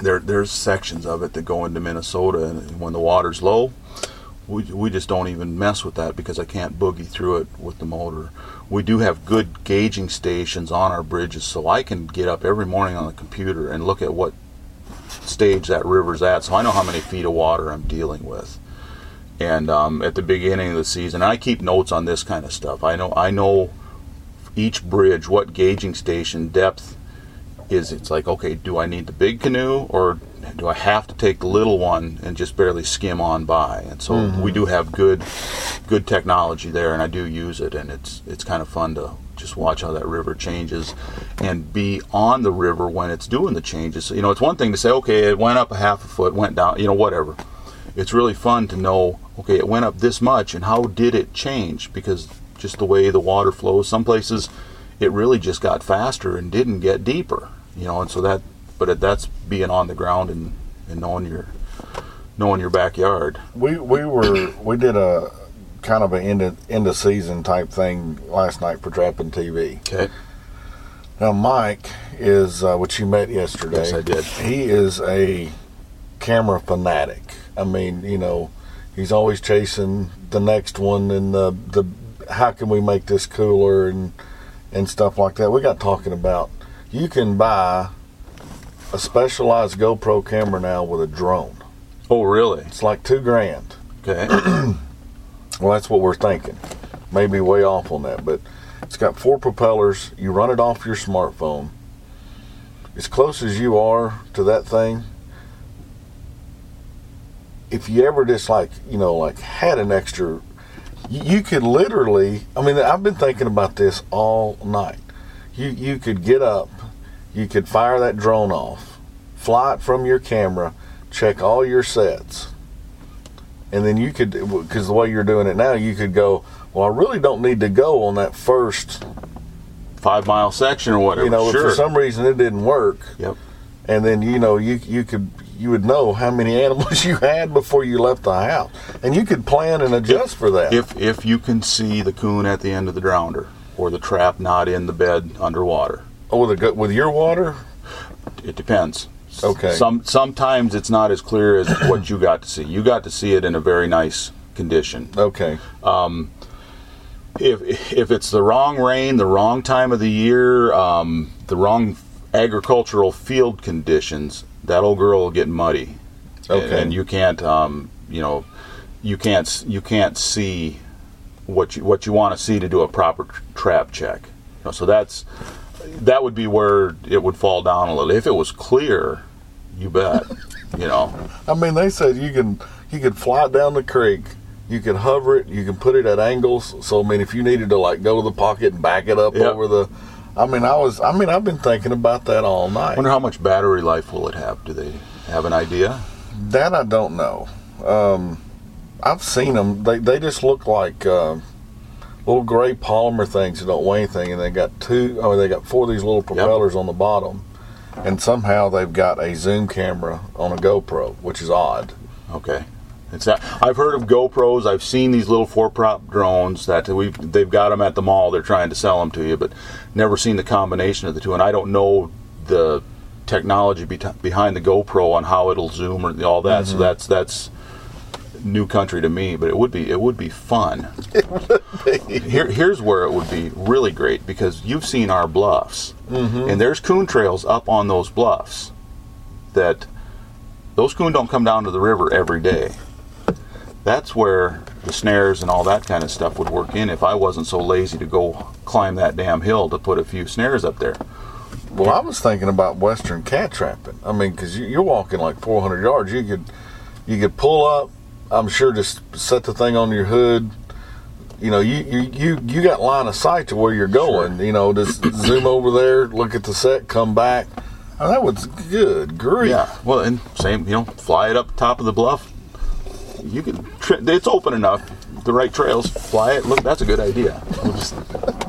Speaker 4: there there's sections of it that go into Minnesota, and when the water's low, we we just don't even mess with that because I can't boogie through it with the motor. We do have good gauging stations on our bridges, so I can get up every morning on the computer and look at what stage that river's at, so I know how many feet of water I'm dealing with. And um, at the beginning of the season, I keep notes on this kind of stuff. I know I know each bridge what gauging station depth is. It's like okay, do I need the big canoe or do I have to take the little one and just barely skim on by? And so we mm-hmm. do have good good technology there, and I do use it, and it's it's kind of fun to just watch how that river changes and be on the river when it's doing the changes. So, you know, it's one thing to say, okay, it went up a half a foot, went down, you know, whatever. It's really fun to know, okay, it went up this much, and how did it change? Because just the way the water flows, some places it really just got faster and didn't get deeper, you know, and so that, but that's being on the ground and, and knowing your knowing your backyard.
Speaker 5: we we were we did a kind of an end of, end of season type thing last night for Trapping TV.
Speaker 4: Okay.
Speaker 5: Now Mike is uh, which you met yesterday.
Speaker 4: Yes, I did.
Speaker 5: He is a camera fanatic. I mean, you know, he's always chasing the next one and the the how can we make this cooler and and stuff like that. We got talking about you can buy a specialized GoPro camera now with a drone.
Speaker 4: Oh, really?
Speaker 5: It's like two grand.
Speaker 4: Okay.
Speaker 5: Well, that's what we're thinking. Maybe way off on that, but it's got four propellers. You run it off your smartphone. As close as you are to that thing, if you ever just like, you know, like had an extra, you, you could literally, I mean, I've been thinking about this all night. You, you could get up, you could fire that drone off, fly it from your camera, check all your sets and then you could because the way you're doing it now you could go well i really don't need to go on that first
Speaker 4: Five mile section or whatever.
Speaker 5: you know if
Speaker 4: sure.
Speaker 5: for some reason it didn't work
Speaker 4: Yep.
Speaker 5: and then you know you you could you would know how many animals you had before you left the house and you could plan and adjust for that
Speaker 4: If if you can see the coon at the end of the drowner, or the trap not in the bed underwater.
Speaker 5: Oh, with, a, with your water?
Speaker 4: It depends.
Speaker 5: Okay.
Speaker 4: Some sometimes it's not as clear as what you got to see. You got to see it in a very nice condition.
Speaker 5: Okay.
Speaker 4: Um, If if it's the wrong rain, the wrong time of the year, um, the wrong agricultural field conditions, that old girl will get muddy.
Speaker 5: Okay.
Speaker 4: And you can't, um, you know, you can't you can't see what you what you want to see to do a proper trap check. You know, so that's that would be where it would fall down a little. If it was clear, you bet. you know.
Speaker 5: I mean, they said you can you could fly it down the creek, you could hover it, you can put it at angles. So I mean, if you needed to like go to the pocket and back it up
Speaker 4: Yep.
Speaker 5: over the, I mean, I was, I mean, I've been thinking about that all night.
Speaker 4: wonder how much battery life will it have? Do they have an idea?
Speaker 5: That I don't know. Um, I've seen them. They they just look like uh, little gray polymer things that don't weigh anything, and they got two. Oh, they got four of these little propellers on the bottom, and somehow they've got a zoom camera on a GoPro, which is odd.
Speaker 4: Okay. It's not, I've heard of GoPros. I've seen these little four-prop drones that we they've got them at the mall. They're trying to sell them to you, but never seen the combination of the two. And I don't know the technology be- behind the GoPro on how it'll zoom or all that. So mm-hmm. that's that's new country to me. But it would be it would be fun. Here, here's where it would be really great because you've seen our bluffs, mm-hmm. and there's coon trails up on those bluffs that those coon don't come down to the river every day. That's where the snares and all that kind of stuff would work in if I wasn't so lazy to go climb that damn hill to put a few snares up there.
Speaker 5: Well, I was thinking about western cat trapping. I mean, because you're walking like 400 yards, you could you could pull up. I'm sure just set the thing on your hood. You know, you you you, you got line of sight to where you're going. You know, just zoom over there, look at the set, come back. Oh, that was good. Grief.
Speaker 4: Yeah, well, and same, you know, fly it up top of the bluff. You can, tri- it's open enough. The right trails, fly it. Look, that's a good idea.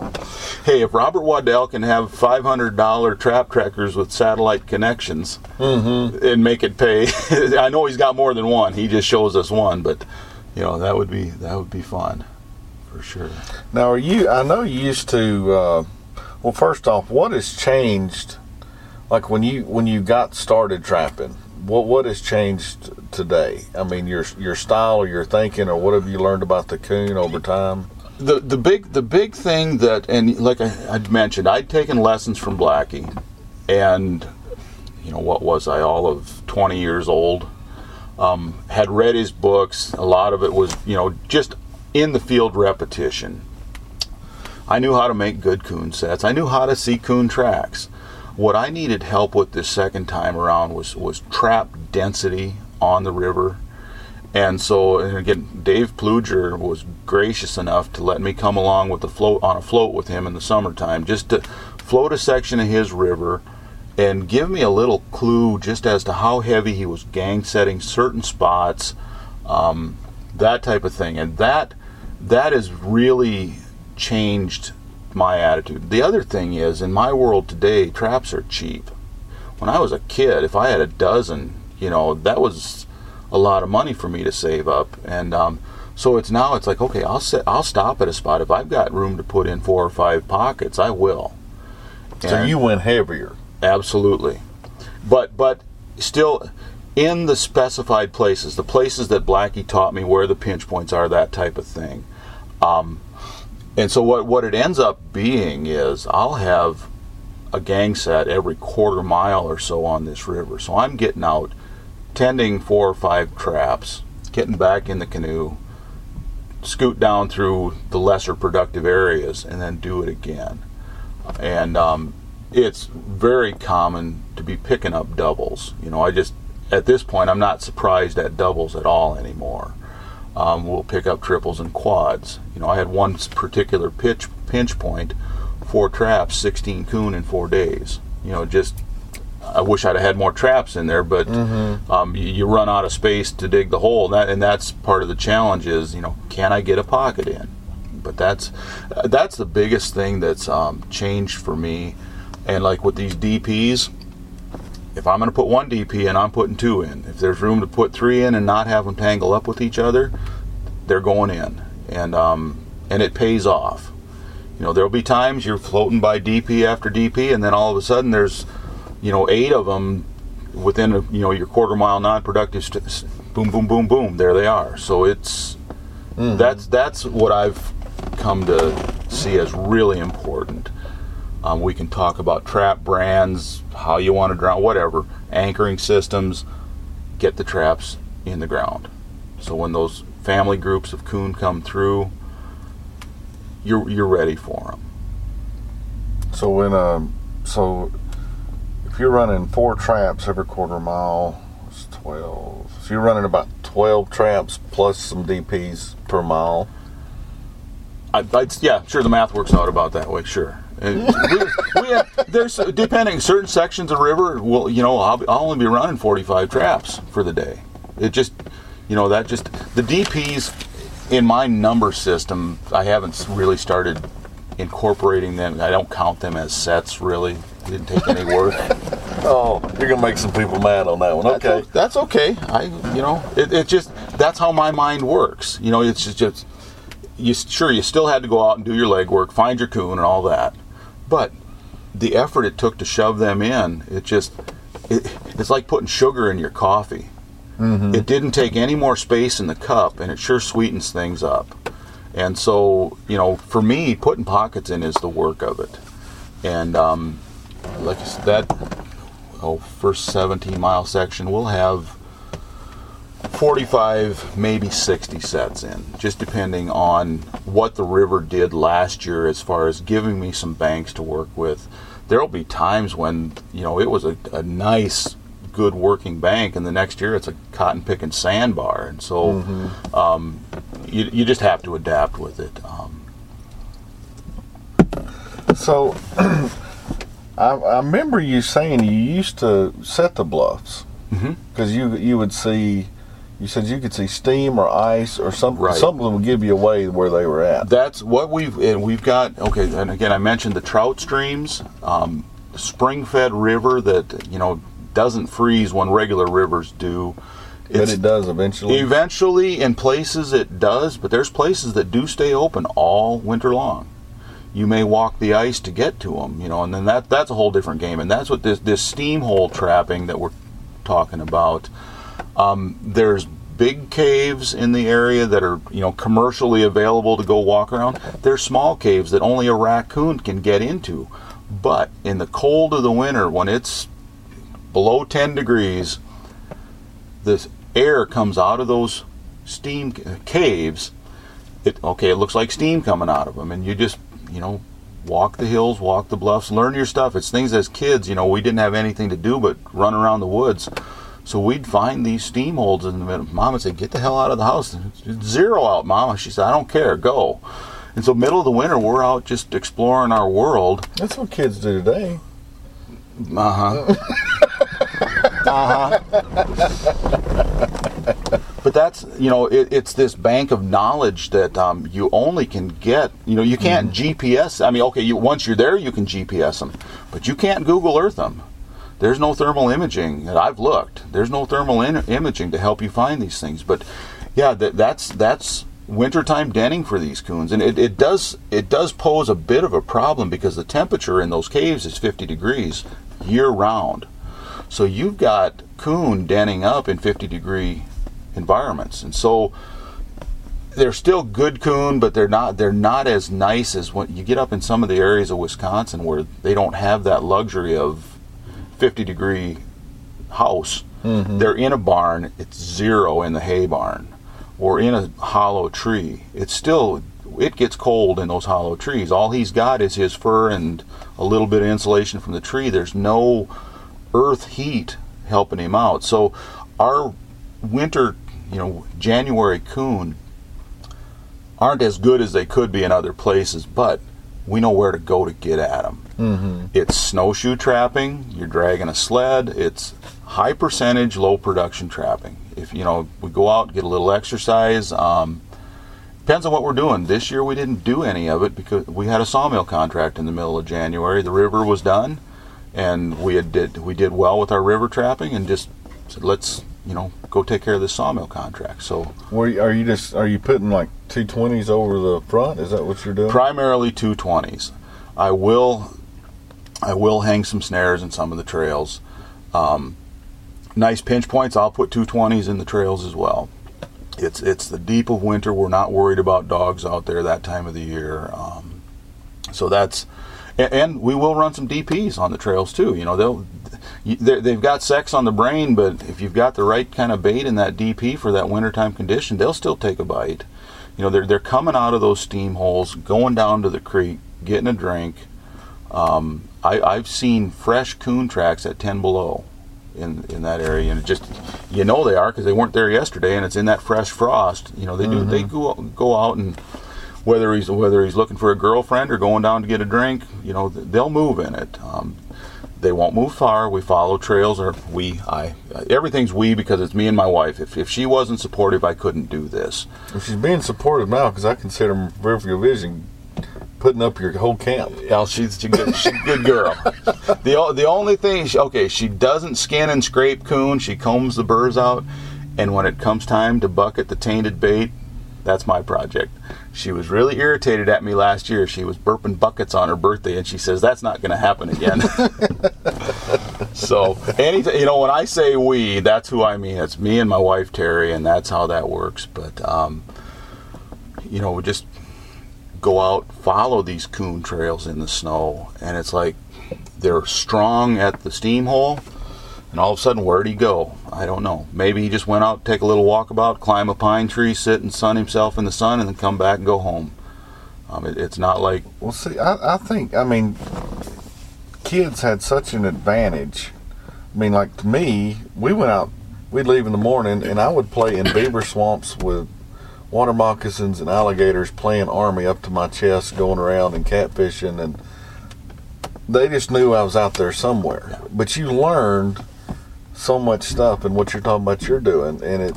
Speaker 4: Hey, if Robert Waddell can have five hundred dollar trap trackers with satellite connections and make it pay, I know he's got more than one. He just shows us one, but you know that would be that would be fun for sure.
Speaker 5: Now, are you? I know you used to. Uh, well, first off, what has changed? Like when you when you got started trapping, what what has changed today? I mean, your your style or your thinking, or what have you learned about the coon over time?
Speaker 4: The the big the big thing that and like I, I'd mentioned, I'd taken lessons from Blackie, and you know what was I all of twenty years old. Um, had read his books. A lot of it was you know just in the field repetition. I knew how to make good coon sets. I knew how to see coon tracks. What I needed help with this second time around was was trap density on the river. And so, and again, Dave Pluger was gracious enough to let me come along with the float on a float with him in the summertime, just to float a section of his river and give me a little clue just as to how heavy he was gang setting certain spots, um, that type of thing. And that that has really changed my attitude. The other thing is, in my world today, traps are cheap. When I was a kid, if I had a dozen, you know, that was a lot of money for me to save up. And um, so it's now it's like, okay, I'll sit, I'll stop at a spot if I've got room to put in four or five pockets, I will.
Speaker 5: So
Speaker 4: And-
Speaker 5: you went heavier.
Speaker 4: Absolutely. But but still in the specified places, the places that Blackie taught me where the pinch points are, that type of thing. Um, and so what what it ends up being is I'll have a gang set every quarter mile or so on this river. So I'm getting out tending four or five traps, getting back in the canoe, scoot down through the lesser productive areas, and then do it again. And um, it's very common to be picking up doubles. You know, I just at this point I'm not surprised at doubles at all anymore. Um, we'll pick up triples and quads. You know, I had one particular pitch pinch point, four traps, 16 coon in four days. You know, just I wish I'd have had more traps in there, but um, you, you run out of space to dig the hole. That and that's part of the challenge is you know can I get a pocket in? But that's uh, that's the biggest thing that's um, changed for me. And like with these DPs, if I'm going to put one DP in, I'm putting two in. If there's room to put three in and not have them tangle up with each other, they're going in, and um, and it pays off. You know, there'll be times you're floating by DP after DP, and then all of a sudden there's, you know, eight of them within a, you know your quarter mile non-productive. St- boom, boom, boom, boom. There they are. So it's that's that's what I've come to see as really important. Um, we can talk about trap brands, how you want to drown, whatever, anchoring systems. Get the traps in the ground. So when those family groups of coon come through, you're you're ready for them.
Speaker 5: So when um, so if you're running four traps every quarter mile, it's twelve. So you're running about twelve traps plus some DPs per mile.
Speaker 4: I, I'd, yeah, sure. The math works out about that way. Sure. Uh, we, we have, there's depending certain sections of river. Will you know? I'll, I'll only be running 45 traps for the day. It just, you know, that just the DPs in my number system. I haven't really started incorporating them. I don't count them as sets really. Didn't take any work.
Speaker 5: Oh, you're gonna make some people mad on that one. Okay.
Speaker 4: That's okay. I, you know, it, it just that's how my mind works. You know, it's just, just you sure you still had to go out and do your legwork, find your coon and all that, but the effort it took to shove them in, it just it, it's like putting sugar in your coffee. It didn't take any more space in the cup, and it sure sweetens things up. And so, you know, for me, putting pockets in is the work of it. And um, like I said, that oh, first 17 mile section, we'll have 45, maybe 60 sets in, just depending on what the river did last year as far as giving me some banks to work with. There'll be times when, you know, it was a, a nice, good working bank, and the next year it's a cotton picking sandbar. And so um, you, you just have to adapt with it. Um,
Speaker 5: So I, I remember you saying you used to set the bluffs
Speaker 4: Mhm.
Speaker 5: because you you would see. You said you could see steam or ice or something.
Speaker 4: Right.
Speaker 5: Something would give you away where they were at.
Speaker 4: That's what we've and we've got. Okay, and again, I mentioned the trout streams, um, spring-fed river that you know doesn't freeze when regular rivers do.
Speaker 5: but it does eventually.
Speaker 4: Eventually, in places it does, but there's places that do stay open all winter long. You may walk the ice to get to them, you know, and then that that's a whole different game. And that's what this this steam hole trapping that we're talking about. Um, there's big caves in the area that are you know commercially available to go walk around. There's small caves that only a raccoon can get into. But in the cold of the winter, when it's below 10 degrees, this air comes out of those steam caves. It okay, it looks like steam coming out of them, and you just you know walk the hills, walk the bluffs, learn your stuff. It's things as kids, you know, we didn't have anything to do but run around the woods. So we'd find these steam holes in the middle. Mom would say, "Get the hell out of the house! It's zero out, Mama." She said, "I don't care, go." And so, middle of the winter, we're out just exploring our world.
Speaker 5: That's what kids do today.
Speaker 4: Uh huh. uh huh. But that's you know it, it's this bank of knowledge that um, you only can get. You know you can't GPS. I mean, okay, you once you're there, you can GPS them, but you can't Google Earth them. There's no thermal imaging that I've looked. There's no thermal in- imaging to help you find these things. But yeah, that, that's that's wintertime denning for these coons, and it, it does it does pose a bit of a problem because the temperature in those caves is 50 degrees year round. So you've got coon denning up in 50 degree environments, and so they're still good coon, but they're not they're not as nice as when you get up in some of the areas of Wisconsin where they don't have that luxury of 50 degree house. Mm-hmm. They're in a barn, it's zero in the hay barn, or in a hollow tree. It's still it gets cold in those hollow trees. All he's got is his fur and a little bit of insulation from the tree. There's no earth heat helping him out. So our winter, you know, January coon aren't as good as they could be in other places, but we know where to go to get at them. Mm-hmm. It's snowshoe trapping. You're dragging a sled. It's high percentage, low production trapping. If you know, we go out get a little exercise. Um, depends on what we're doing. This year we didn't do any of it because we had a sawmill contract in the middle of January. The river was done, and we had did we did well with our river trapping, and just said let's you know, go take care of this sawmill contract. So
Speaker 5: Where are you just are you putting like two twenties over the front? Is that what you're doing?
Speaker 4: primarily 220s. I will, I will hang some snares in some of the trails. Um, nice pinch points. I'll put 220s in the trails as well. It's it's the deep of winter. We're not worried about dogs out there that time of the year. Um, so that's, and we will run some DPs on the trails too. You know they'll. They've got sex on the brain, but if you've got the right kind of bait in that DP for that wintertime condition, they'll still take a bite. You know, they're, they're coming out of those steam holes, going down to the creek, getting a drink. Um, I, I've seen fresh coon tracks at 10 below in, in that area, and it just, you know they are because they weren't there yesterday, and it's in that fresh frost. You know, they do, they go, go out and whether he's whether he's looking for a girlfriend or going down to get a drink, you know, they'll move in it. Um, they won't move far. We follow trails, or we, I, everything's we because it's me and my wife. If, if she wasn't supportive, I couldn't do this.
Speaker 5: Well, she's being supportive now because I consider Riverview Vision putting up your whole camp.
Speaker 4: Yeah, she's, she's, a good, she's a good girl. The, the only thing, she, okay, she doesn't skin and scrape coon. She combs the burrs out. And when it comes time to bucket the tainted bait, that's my project. She was really irritated at me last year. She was burping buckets on her birthday, and she says that's not going to happen again. so, any you know, when I say we, that's who I mean. It's me and my wife Terry, and that's how that works. But um, you know, we just go out, follow these coon trails in the snow, and it's like they're strong at the steam hole, and all of a sudden, where'd he go? I don't know. Maybe he just went out, take a little walkabout, climb a pine tree, sit and sun himself in the sun, and then come back and go home. Um, it, it's not like
Speaker 5: Well, see, I, I think, I mean, kids had such an advantage. I mean, like to me, we went out, we'd leave in the morning, and I would play in beaver swamps with water moccasins and alligators playing army up to my chest, going around and catfishing, and they just knew I was out there somewhere. But you learned so much stuff, and what you're talking about, you're doing, and it.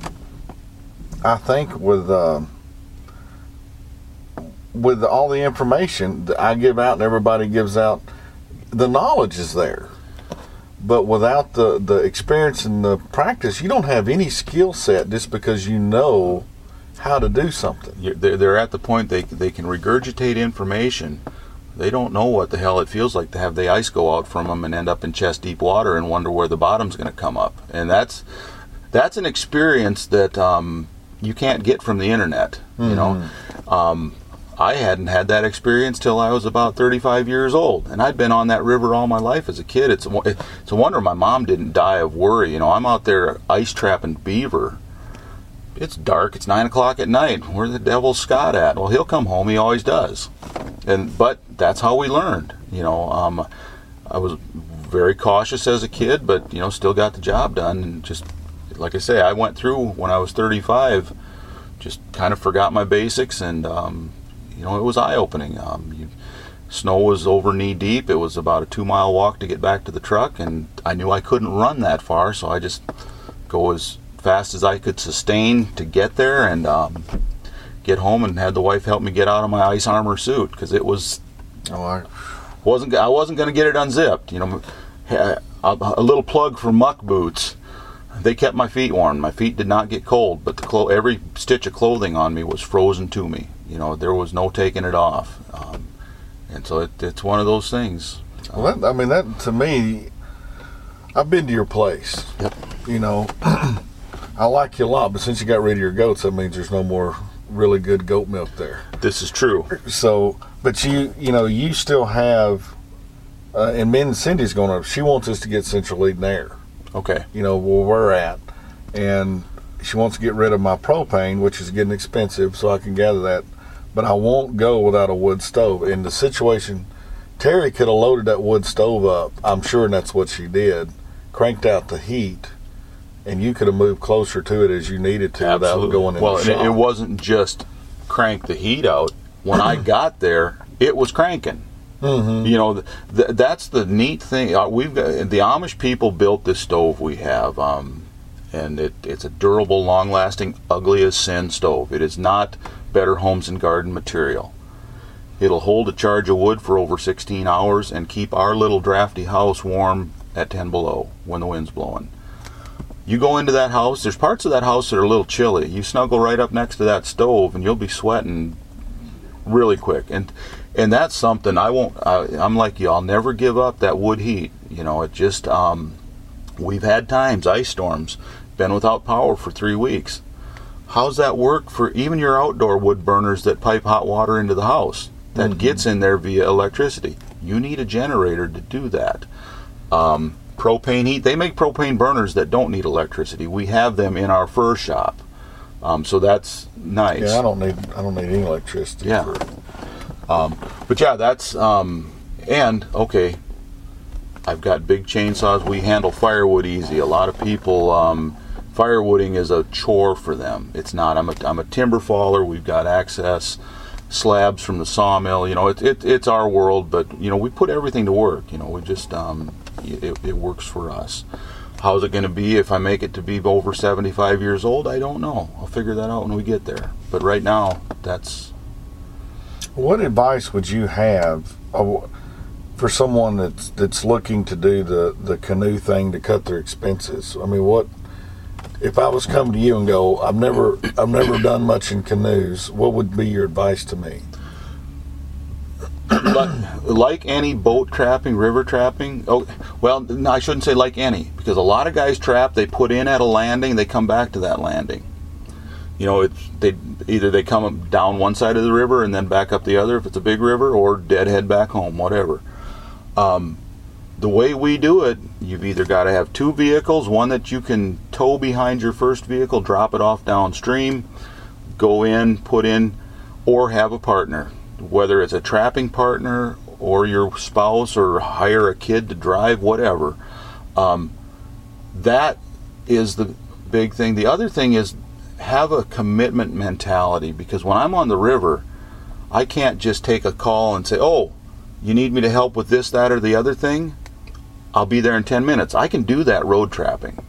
Speaker 5: I think with. Um, with all the information that I give out and everybody gives out, the knowledge is there. But without the, the experience and the practice, you don't have any skill set just because you know how to do something.
Speaker 4: they're, they're at the point they, they can regurgitate information. They don't know what the hell it feels like to have the ice go out from them and end up in chest deep water and wonder where the bottom's going to come up. And that's that's an experience that um, you can't get from the internet. You know, um, I hadn't had that experience till I was about 35 years old, and I'd been on that river all my life as a kid. It's a, it's a wonder my mom didn't die of worry. You know, I'm out there ice trapping beaver it's dark. It's nine o'clock at night. Where the devil's Scott at? Well, he'll come home. He always does. And but that's how we learned. You know, um, I was very cautious as a kid, but you know, still got the job done. And just like I say, I went through when I was 35. Just kind of forgot my basics, and um, you know, it was eye opening. Um, you, snow was over knee deep. It was about a two mile walk to get back to the truck, and I knew I couldn't run that far, so I just go as fast as I could sustain to get there and um, get home and had the wife help me get out of my ice armor suit because it was
Speaker 5: Oh, I,
Speaker 4: wasn't I wasn't going to get it unzipped. You know, a, a little plug for muck boots. They kept my feet warm. My feet did not get cold, but the clo- every stitch of clothing on me was frozen to me. You know, there was no taking it off. Um, and so it, it's one of those things.
Speaker 5: well, that, I mean, that to me, I've been to your place.
Speaker 4: Yep.
Speaker 5: You know, I like you a lot, but since you got rid of your goats, that means there's no more really good goat milk there.
Speaker 4: This is true.
Speaker 5: So, but you, you know, you still have, uh, and me and Cindy's going to, she wants us to get Central and Air,
Speaker 4: Okay.
Speaker 5: you know, where we're at. And she wants to get rid of my propane, which is getting expensive, so I can gather that. But I won't go without a wood stove. In the situation, Terry could have loaded that wood stove up, I'm sure that's what she did, cranked out the heat, and you could have moved closer to it as you needed to without going in
Speaker 4: well,
Speaker 5: the
Speaker 4: it, it wasn't just crank the heat out. When I got there, it was cranking.
Speaker 5: Mm-hmm.
Speaker 4: You know, th- th- that's the neat thing. Uh, we've got, the Amish people built this stove we have, um, and it, it's a durable, long-lasting, ugly as sin stove. It is not Better Homes and Garden material. It'll hold a charge of wood for over 16 hours and keep our little drafty house warm at 10 below when the wind's blowing. You go into that house. There's parts of that house that are a little chilly. You snuggle right up next to that stove, and you'll be sweating really quick. And and that's something I won't. I, I'm like you. I'll never give up that wood heat. You know, it just. Um, we've had times, ice storms, been without power for three weeks. How's that work for even your outdoor wood burners that pipe hot water into the house? That gets in there via electricity. You need a generator to do that. Um, propane heat. They make propane burners that don't need electricity. We have them in our fur shop, um, so that's nice.
Speaker 5: Yeah, I don't need I don't need any electricity.
Speaker 4: Yeah.
Speaker 5: For,
Speaker 4: But yeah, that's um, and okay. I've got big chainsaws. We handle firewood easy. A lot of people, um, firewooding is a chore for them. It's not. I'm a, I'm a timber faller. We've got access slabs from the sawmill. You know, it, it, it's our world, but you know, we put everything to work. You know, we just um, it, it works for us. How's it going to be if I make it to be over 75 years old? I don't know. I'll figure that out when we get there. But right now, that's
Speaker 5: what advice would you have for someone that's that's looking to do the the canoe thing to cut their expenses? I mean, what if I was coming to you and go, I've never I've never done much in canoes. What would be your advice to me?
Speaker 4: like, any boat trapping, river trapping. Oh, well, no, I shouldn't say like any because a lot of guys trap. They put in at a landing, they come back to that landing. You know, it's they either they come down one side of the river and then back up the other if it's a big river, or deadhead back home, whatever. Um, the way we do it, you've either got to have two vehicles, one that you can tow behind your first vehicle, drop it off downstream, go in, put in, or have a partner, whether it's a trapping partner or your spouse or hire a kid to drive, whatever. Um, that is the big thing. The other thing is have a commitment mentality because when I'm on the river, I can't just take a call and say, "Oh, you need me to help with this, that, or the other thing." I'll be there in 10 minutes. I can do that road trapping.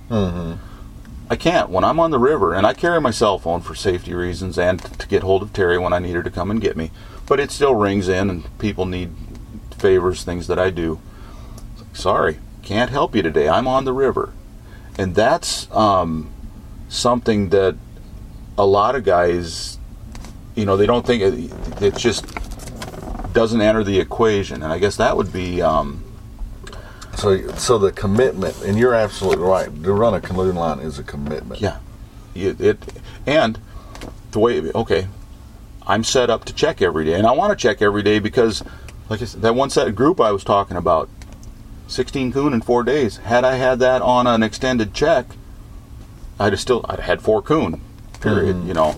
Speaker 4: I can't when I'm on the river, and I carry my cell phone for safety reasons and to get hold of Terry when I need her to come and get me. But it still rings in, and people need favors, things that I do. Sorry, can't help you today. I'm on the river, and that's um, something that a lot of guys, you know, they don't think it, it just doesn't enter the equation, and I guess that would be. Um,
Speaker 5: So, so the commitment, and you're absolutely right. To run a canoe line is a commitment.
Speaker 4: Yeah. It, it and the way okay, I'm set up to check every day, and I want to check every day because, like I said, that one set group I was talking about, 16 coon in four days. Had I had that on an extended check, I'd have still I'd have had four coon. Period. You know.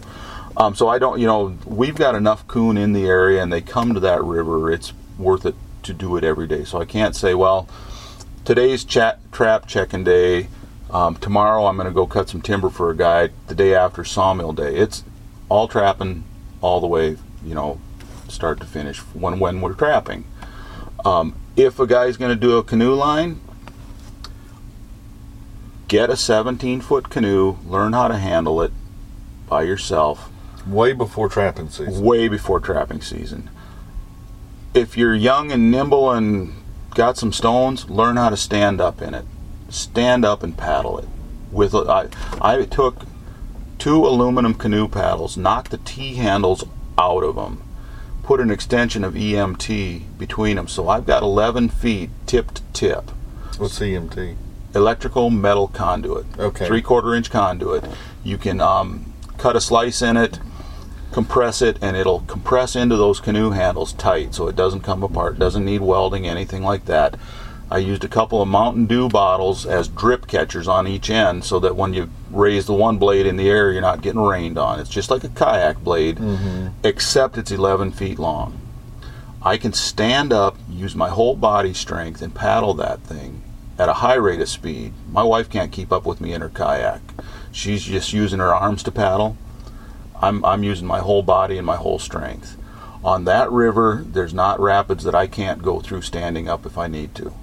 Speaker 4: Um, so I don't. You know, we've got enough coon in the area, and they come to that river. It's worth it to do it every day. So I can't say, well, today's chat trap checking day. Um, tomorrow I'm going to go cut some timber for a guy. The day after sawmill day. It's all trapping all the way, you know, start to finish when when we're trapping. Um, if a guy's going to do a canoe line, get a 17 foot canoe, learn how to handle it by yourself
Speaker 5: Way before trapping season.
Speaker 4: way before trapping season. If you're young and nimble and got some stones, learn how to stand up in it. Stand up and paddle it. With I, I took two aluminum canoe paddles, knocked the T handles out of them, put an extension of EMT between them, so I've got 11 feet tip to tip
Speaker 5: What's EMT?
Speaker 4: electrical metal conduit.
Speaker 5: Okay.
Speaker 4: Three quarter inch conduit. You can um, cut a slice in it, compress it, and it'll compress into those canoe handles tight so it doesn't come apart. Doesn't need welding, anything like that. I used a couple of Mountain Dew bottles as drip catchers on each end so that when you raise the one blade in the air, you're not getting rained on. It's just like a kayak blade, mm-hmm. except it's 11 feet long. I can stand up, use my whole body strength, and paddle that thing at a high rate of speed. My wife can't keep up with me in her kayak. She's just using her arms to paddle. I'm, I'm using my whole body and my whole strength. On that river, there's not rapids that I can't go through standing up if I need to.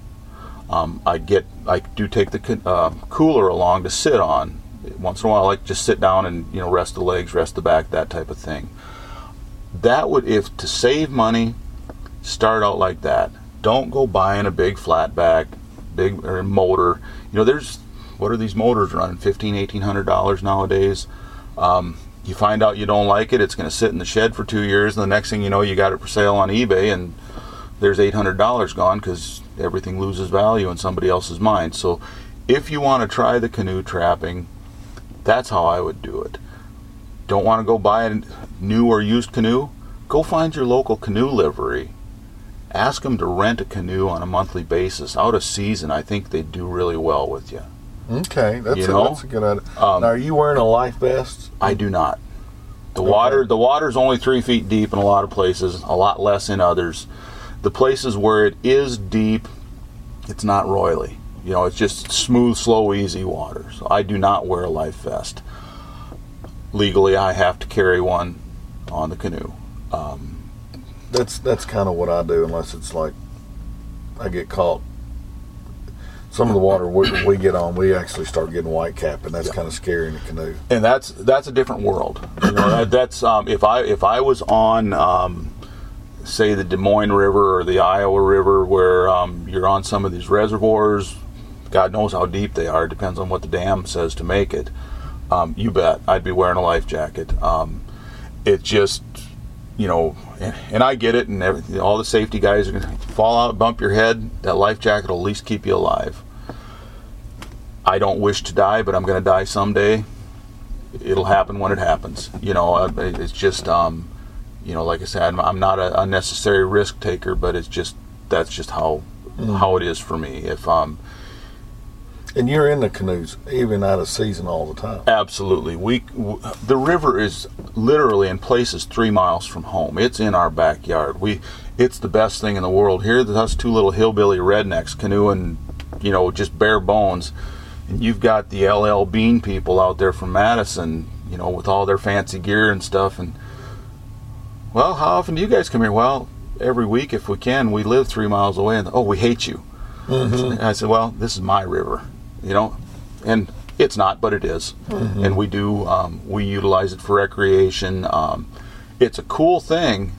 Speaker 4: Um, I get, I do take the uh, cooler along to sit on. Once in a while, I like just sit down and you know rest the legs, rest the back, that type of thing. That would, if to save money, start out like that. Don't go buying a big flatback, big or motor. You know, there's what are these motors running? Fifteen, eighteen hundred dollars nowadays. Um, you find out you don't like it, it's going to sit in the shed for two years, and the next thing you know, you got it for sale on eBay, and there's eight hundred dollars gone because everything loses value in somebody else's mind. So, if you want to try the canoe trapping, that's how I would do it. Don't want to go buy a new or used canoe? Go find your local canoe livery. Ask them to rent a canoe on a monthly basis. Out of season, I think they do really well with you.
Speaker 5: Okay, that's,
Speaker 4: You
Speaker 5: a,
Speaker 4: know?
Speaker 5: that's a good idea.
Speaker 4: Um,
Speaker 5: now, are you wearing a life vest?
Speaker 4: I do not. The water the water's only three feet deep in a lot of places, a lot less in others. The places where it is deep, it's not roily. You know, it's just smooth, slow, easy water. So I do not wear a life vest. Legally, I have to carry one on the canoe. Um,
Speaker 5: That's that's kind of what I do, unless it's like I get caught. Some of the water we, we get on, we actually start getting white cap, and that's kind of scary in a canoe.
Speaker 4: and that's that's a different world. You know, that, that's um, if I if I was on um, say the Des Moines River or the Iowa River, where um, you're on some of these reservoirs, God knows how deep they are. It Depends on what the dam says to make it. Um, you bet, I'd be wearing a life jacket. Um, it just you know, and, and I get it, and everything, all the safety guys are going to fall out, bump your head. That life jacket will at least keep you alive. I don't wish to die, but I'm going to die someday. It'll happen when it happens. You know, it's just, um, you know, like I said, I'm, I'm not an unnecessary risk taker, but it's just that's just how how it is for me. If um,
Speaker 5: And you're in the canoes, even out of season, all the time.
Speaker 4: Absolutely. We w- the river is literally in places three miles from home. It's in our backyard. We it's the best thing in the world. Here, us two little hillbilly rednecks canoeing, you know, just bare bones. And you've got the LL Bean people out there from Madison, you know, with all their fancy gear and stuff. And well, how often do you guys come here? Well, every week if we can. We live three miles away, and oh, we hate you. And I said, well, this is my river, you know, and it's not, but it is. and we do um, we utilize it for recreation. Um, it's a cool thing.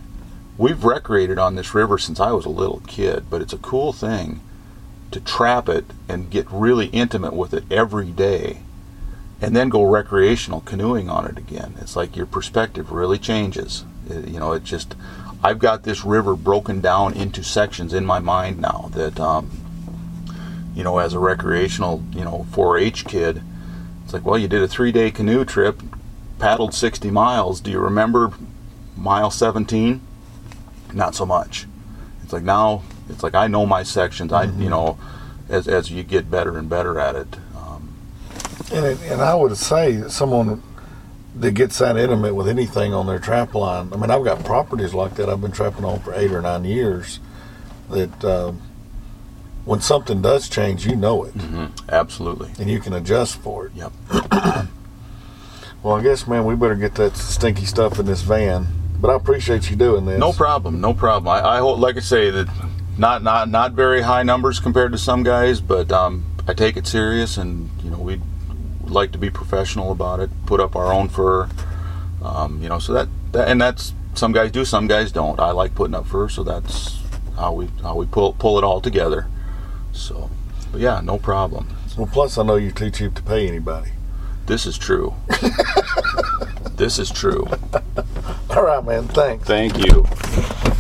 Speaker 4: We've recreated on this river since I was a little kid, but it's a cool thing to trap it and get really intimate with it every day, and then go recreational canoeing on it again. It's like your perspective really changes. It- you know, it just I've got this river broken down into sections in my mind now that um, you know, as a recreational, you know, 4-H kid, it's like, well, you did a three-day canoe trip, paddled 60 miles. Do you remember mile 17? Not so much. It's like now, it's like I know my sections. I, you know, as as you get better and better at it. Um,
Speaker 5: And, it, and I would say that someone that gets that intimate with anything on their trap line. I mean, I've got properties like that I've been trapping on for eight or nine years. That um, when something does change, you know it,
Speaker 4: absolutely.
Speaker 5: and you can adjust for it.
Speaker 4: Yep.
Speaker 5: Well, I guess, man, we better get that stinky stuff in this van. But I appreciate you doing this.
Speaker 4: No problem. No problem. I, I hope, like I say, that not not not very high numbers compared to some guys, but um, I take it serious, and you know we like to be professional about it. Put up our own fur, um, you know. So that, that and that's some guys do, some guys don't. I like putting up fur, so that's how we how we pull pull it all together. So, but yeah, no problem.
Speaker 5: Well, plus I know you're too cheap to pay anybody.
Speaker 4: This is true. this is true.
Speaker 5: All right, man. Thanks.
Speaker 4: Thank you.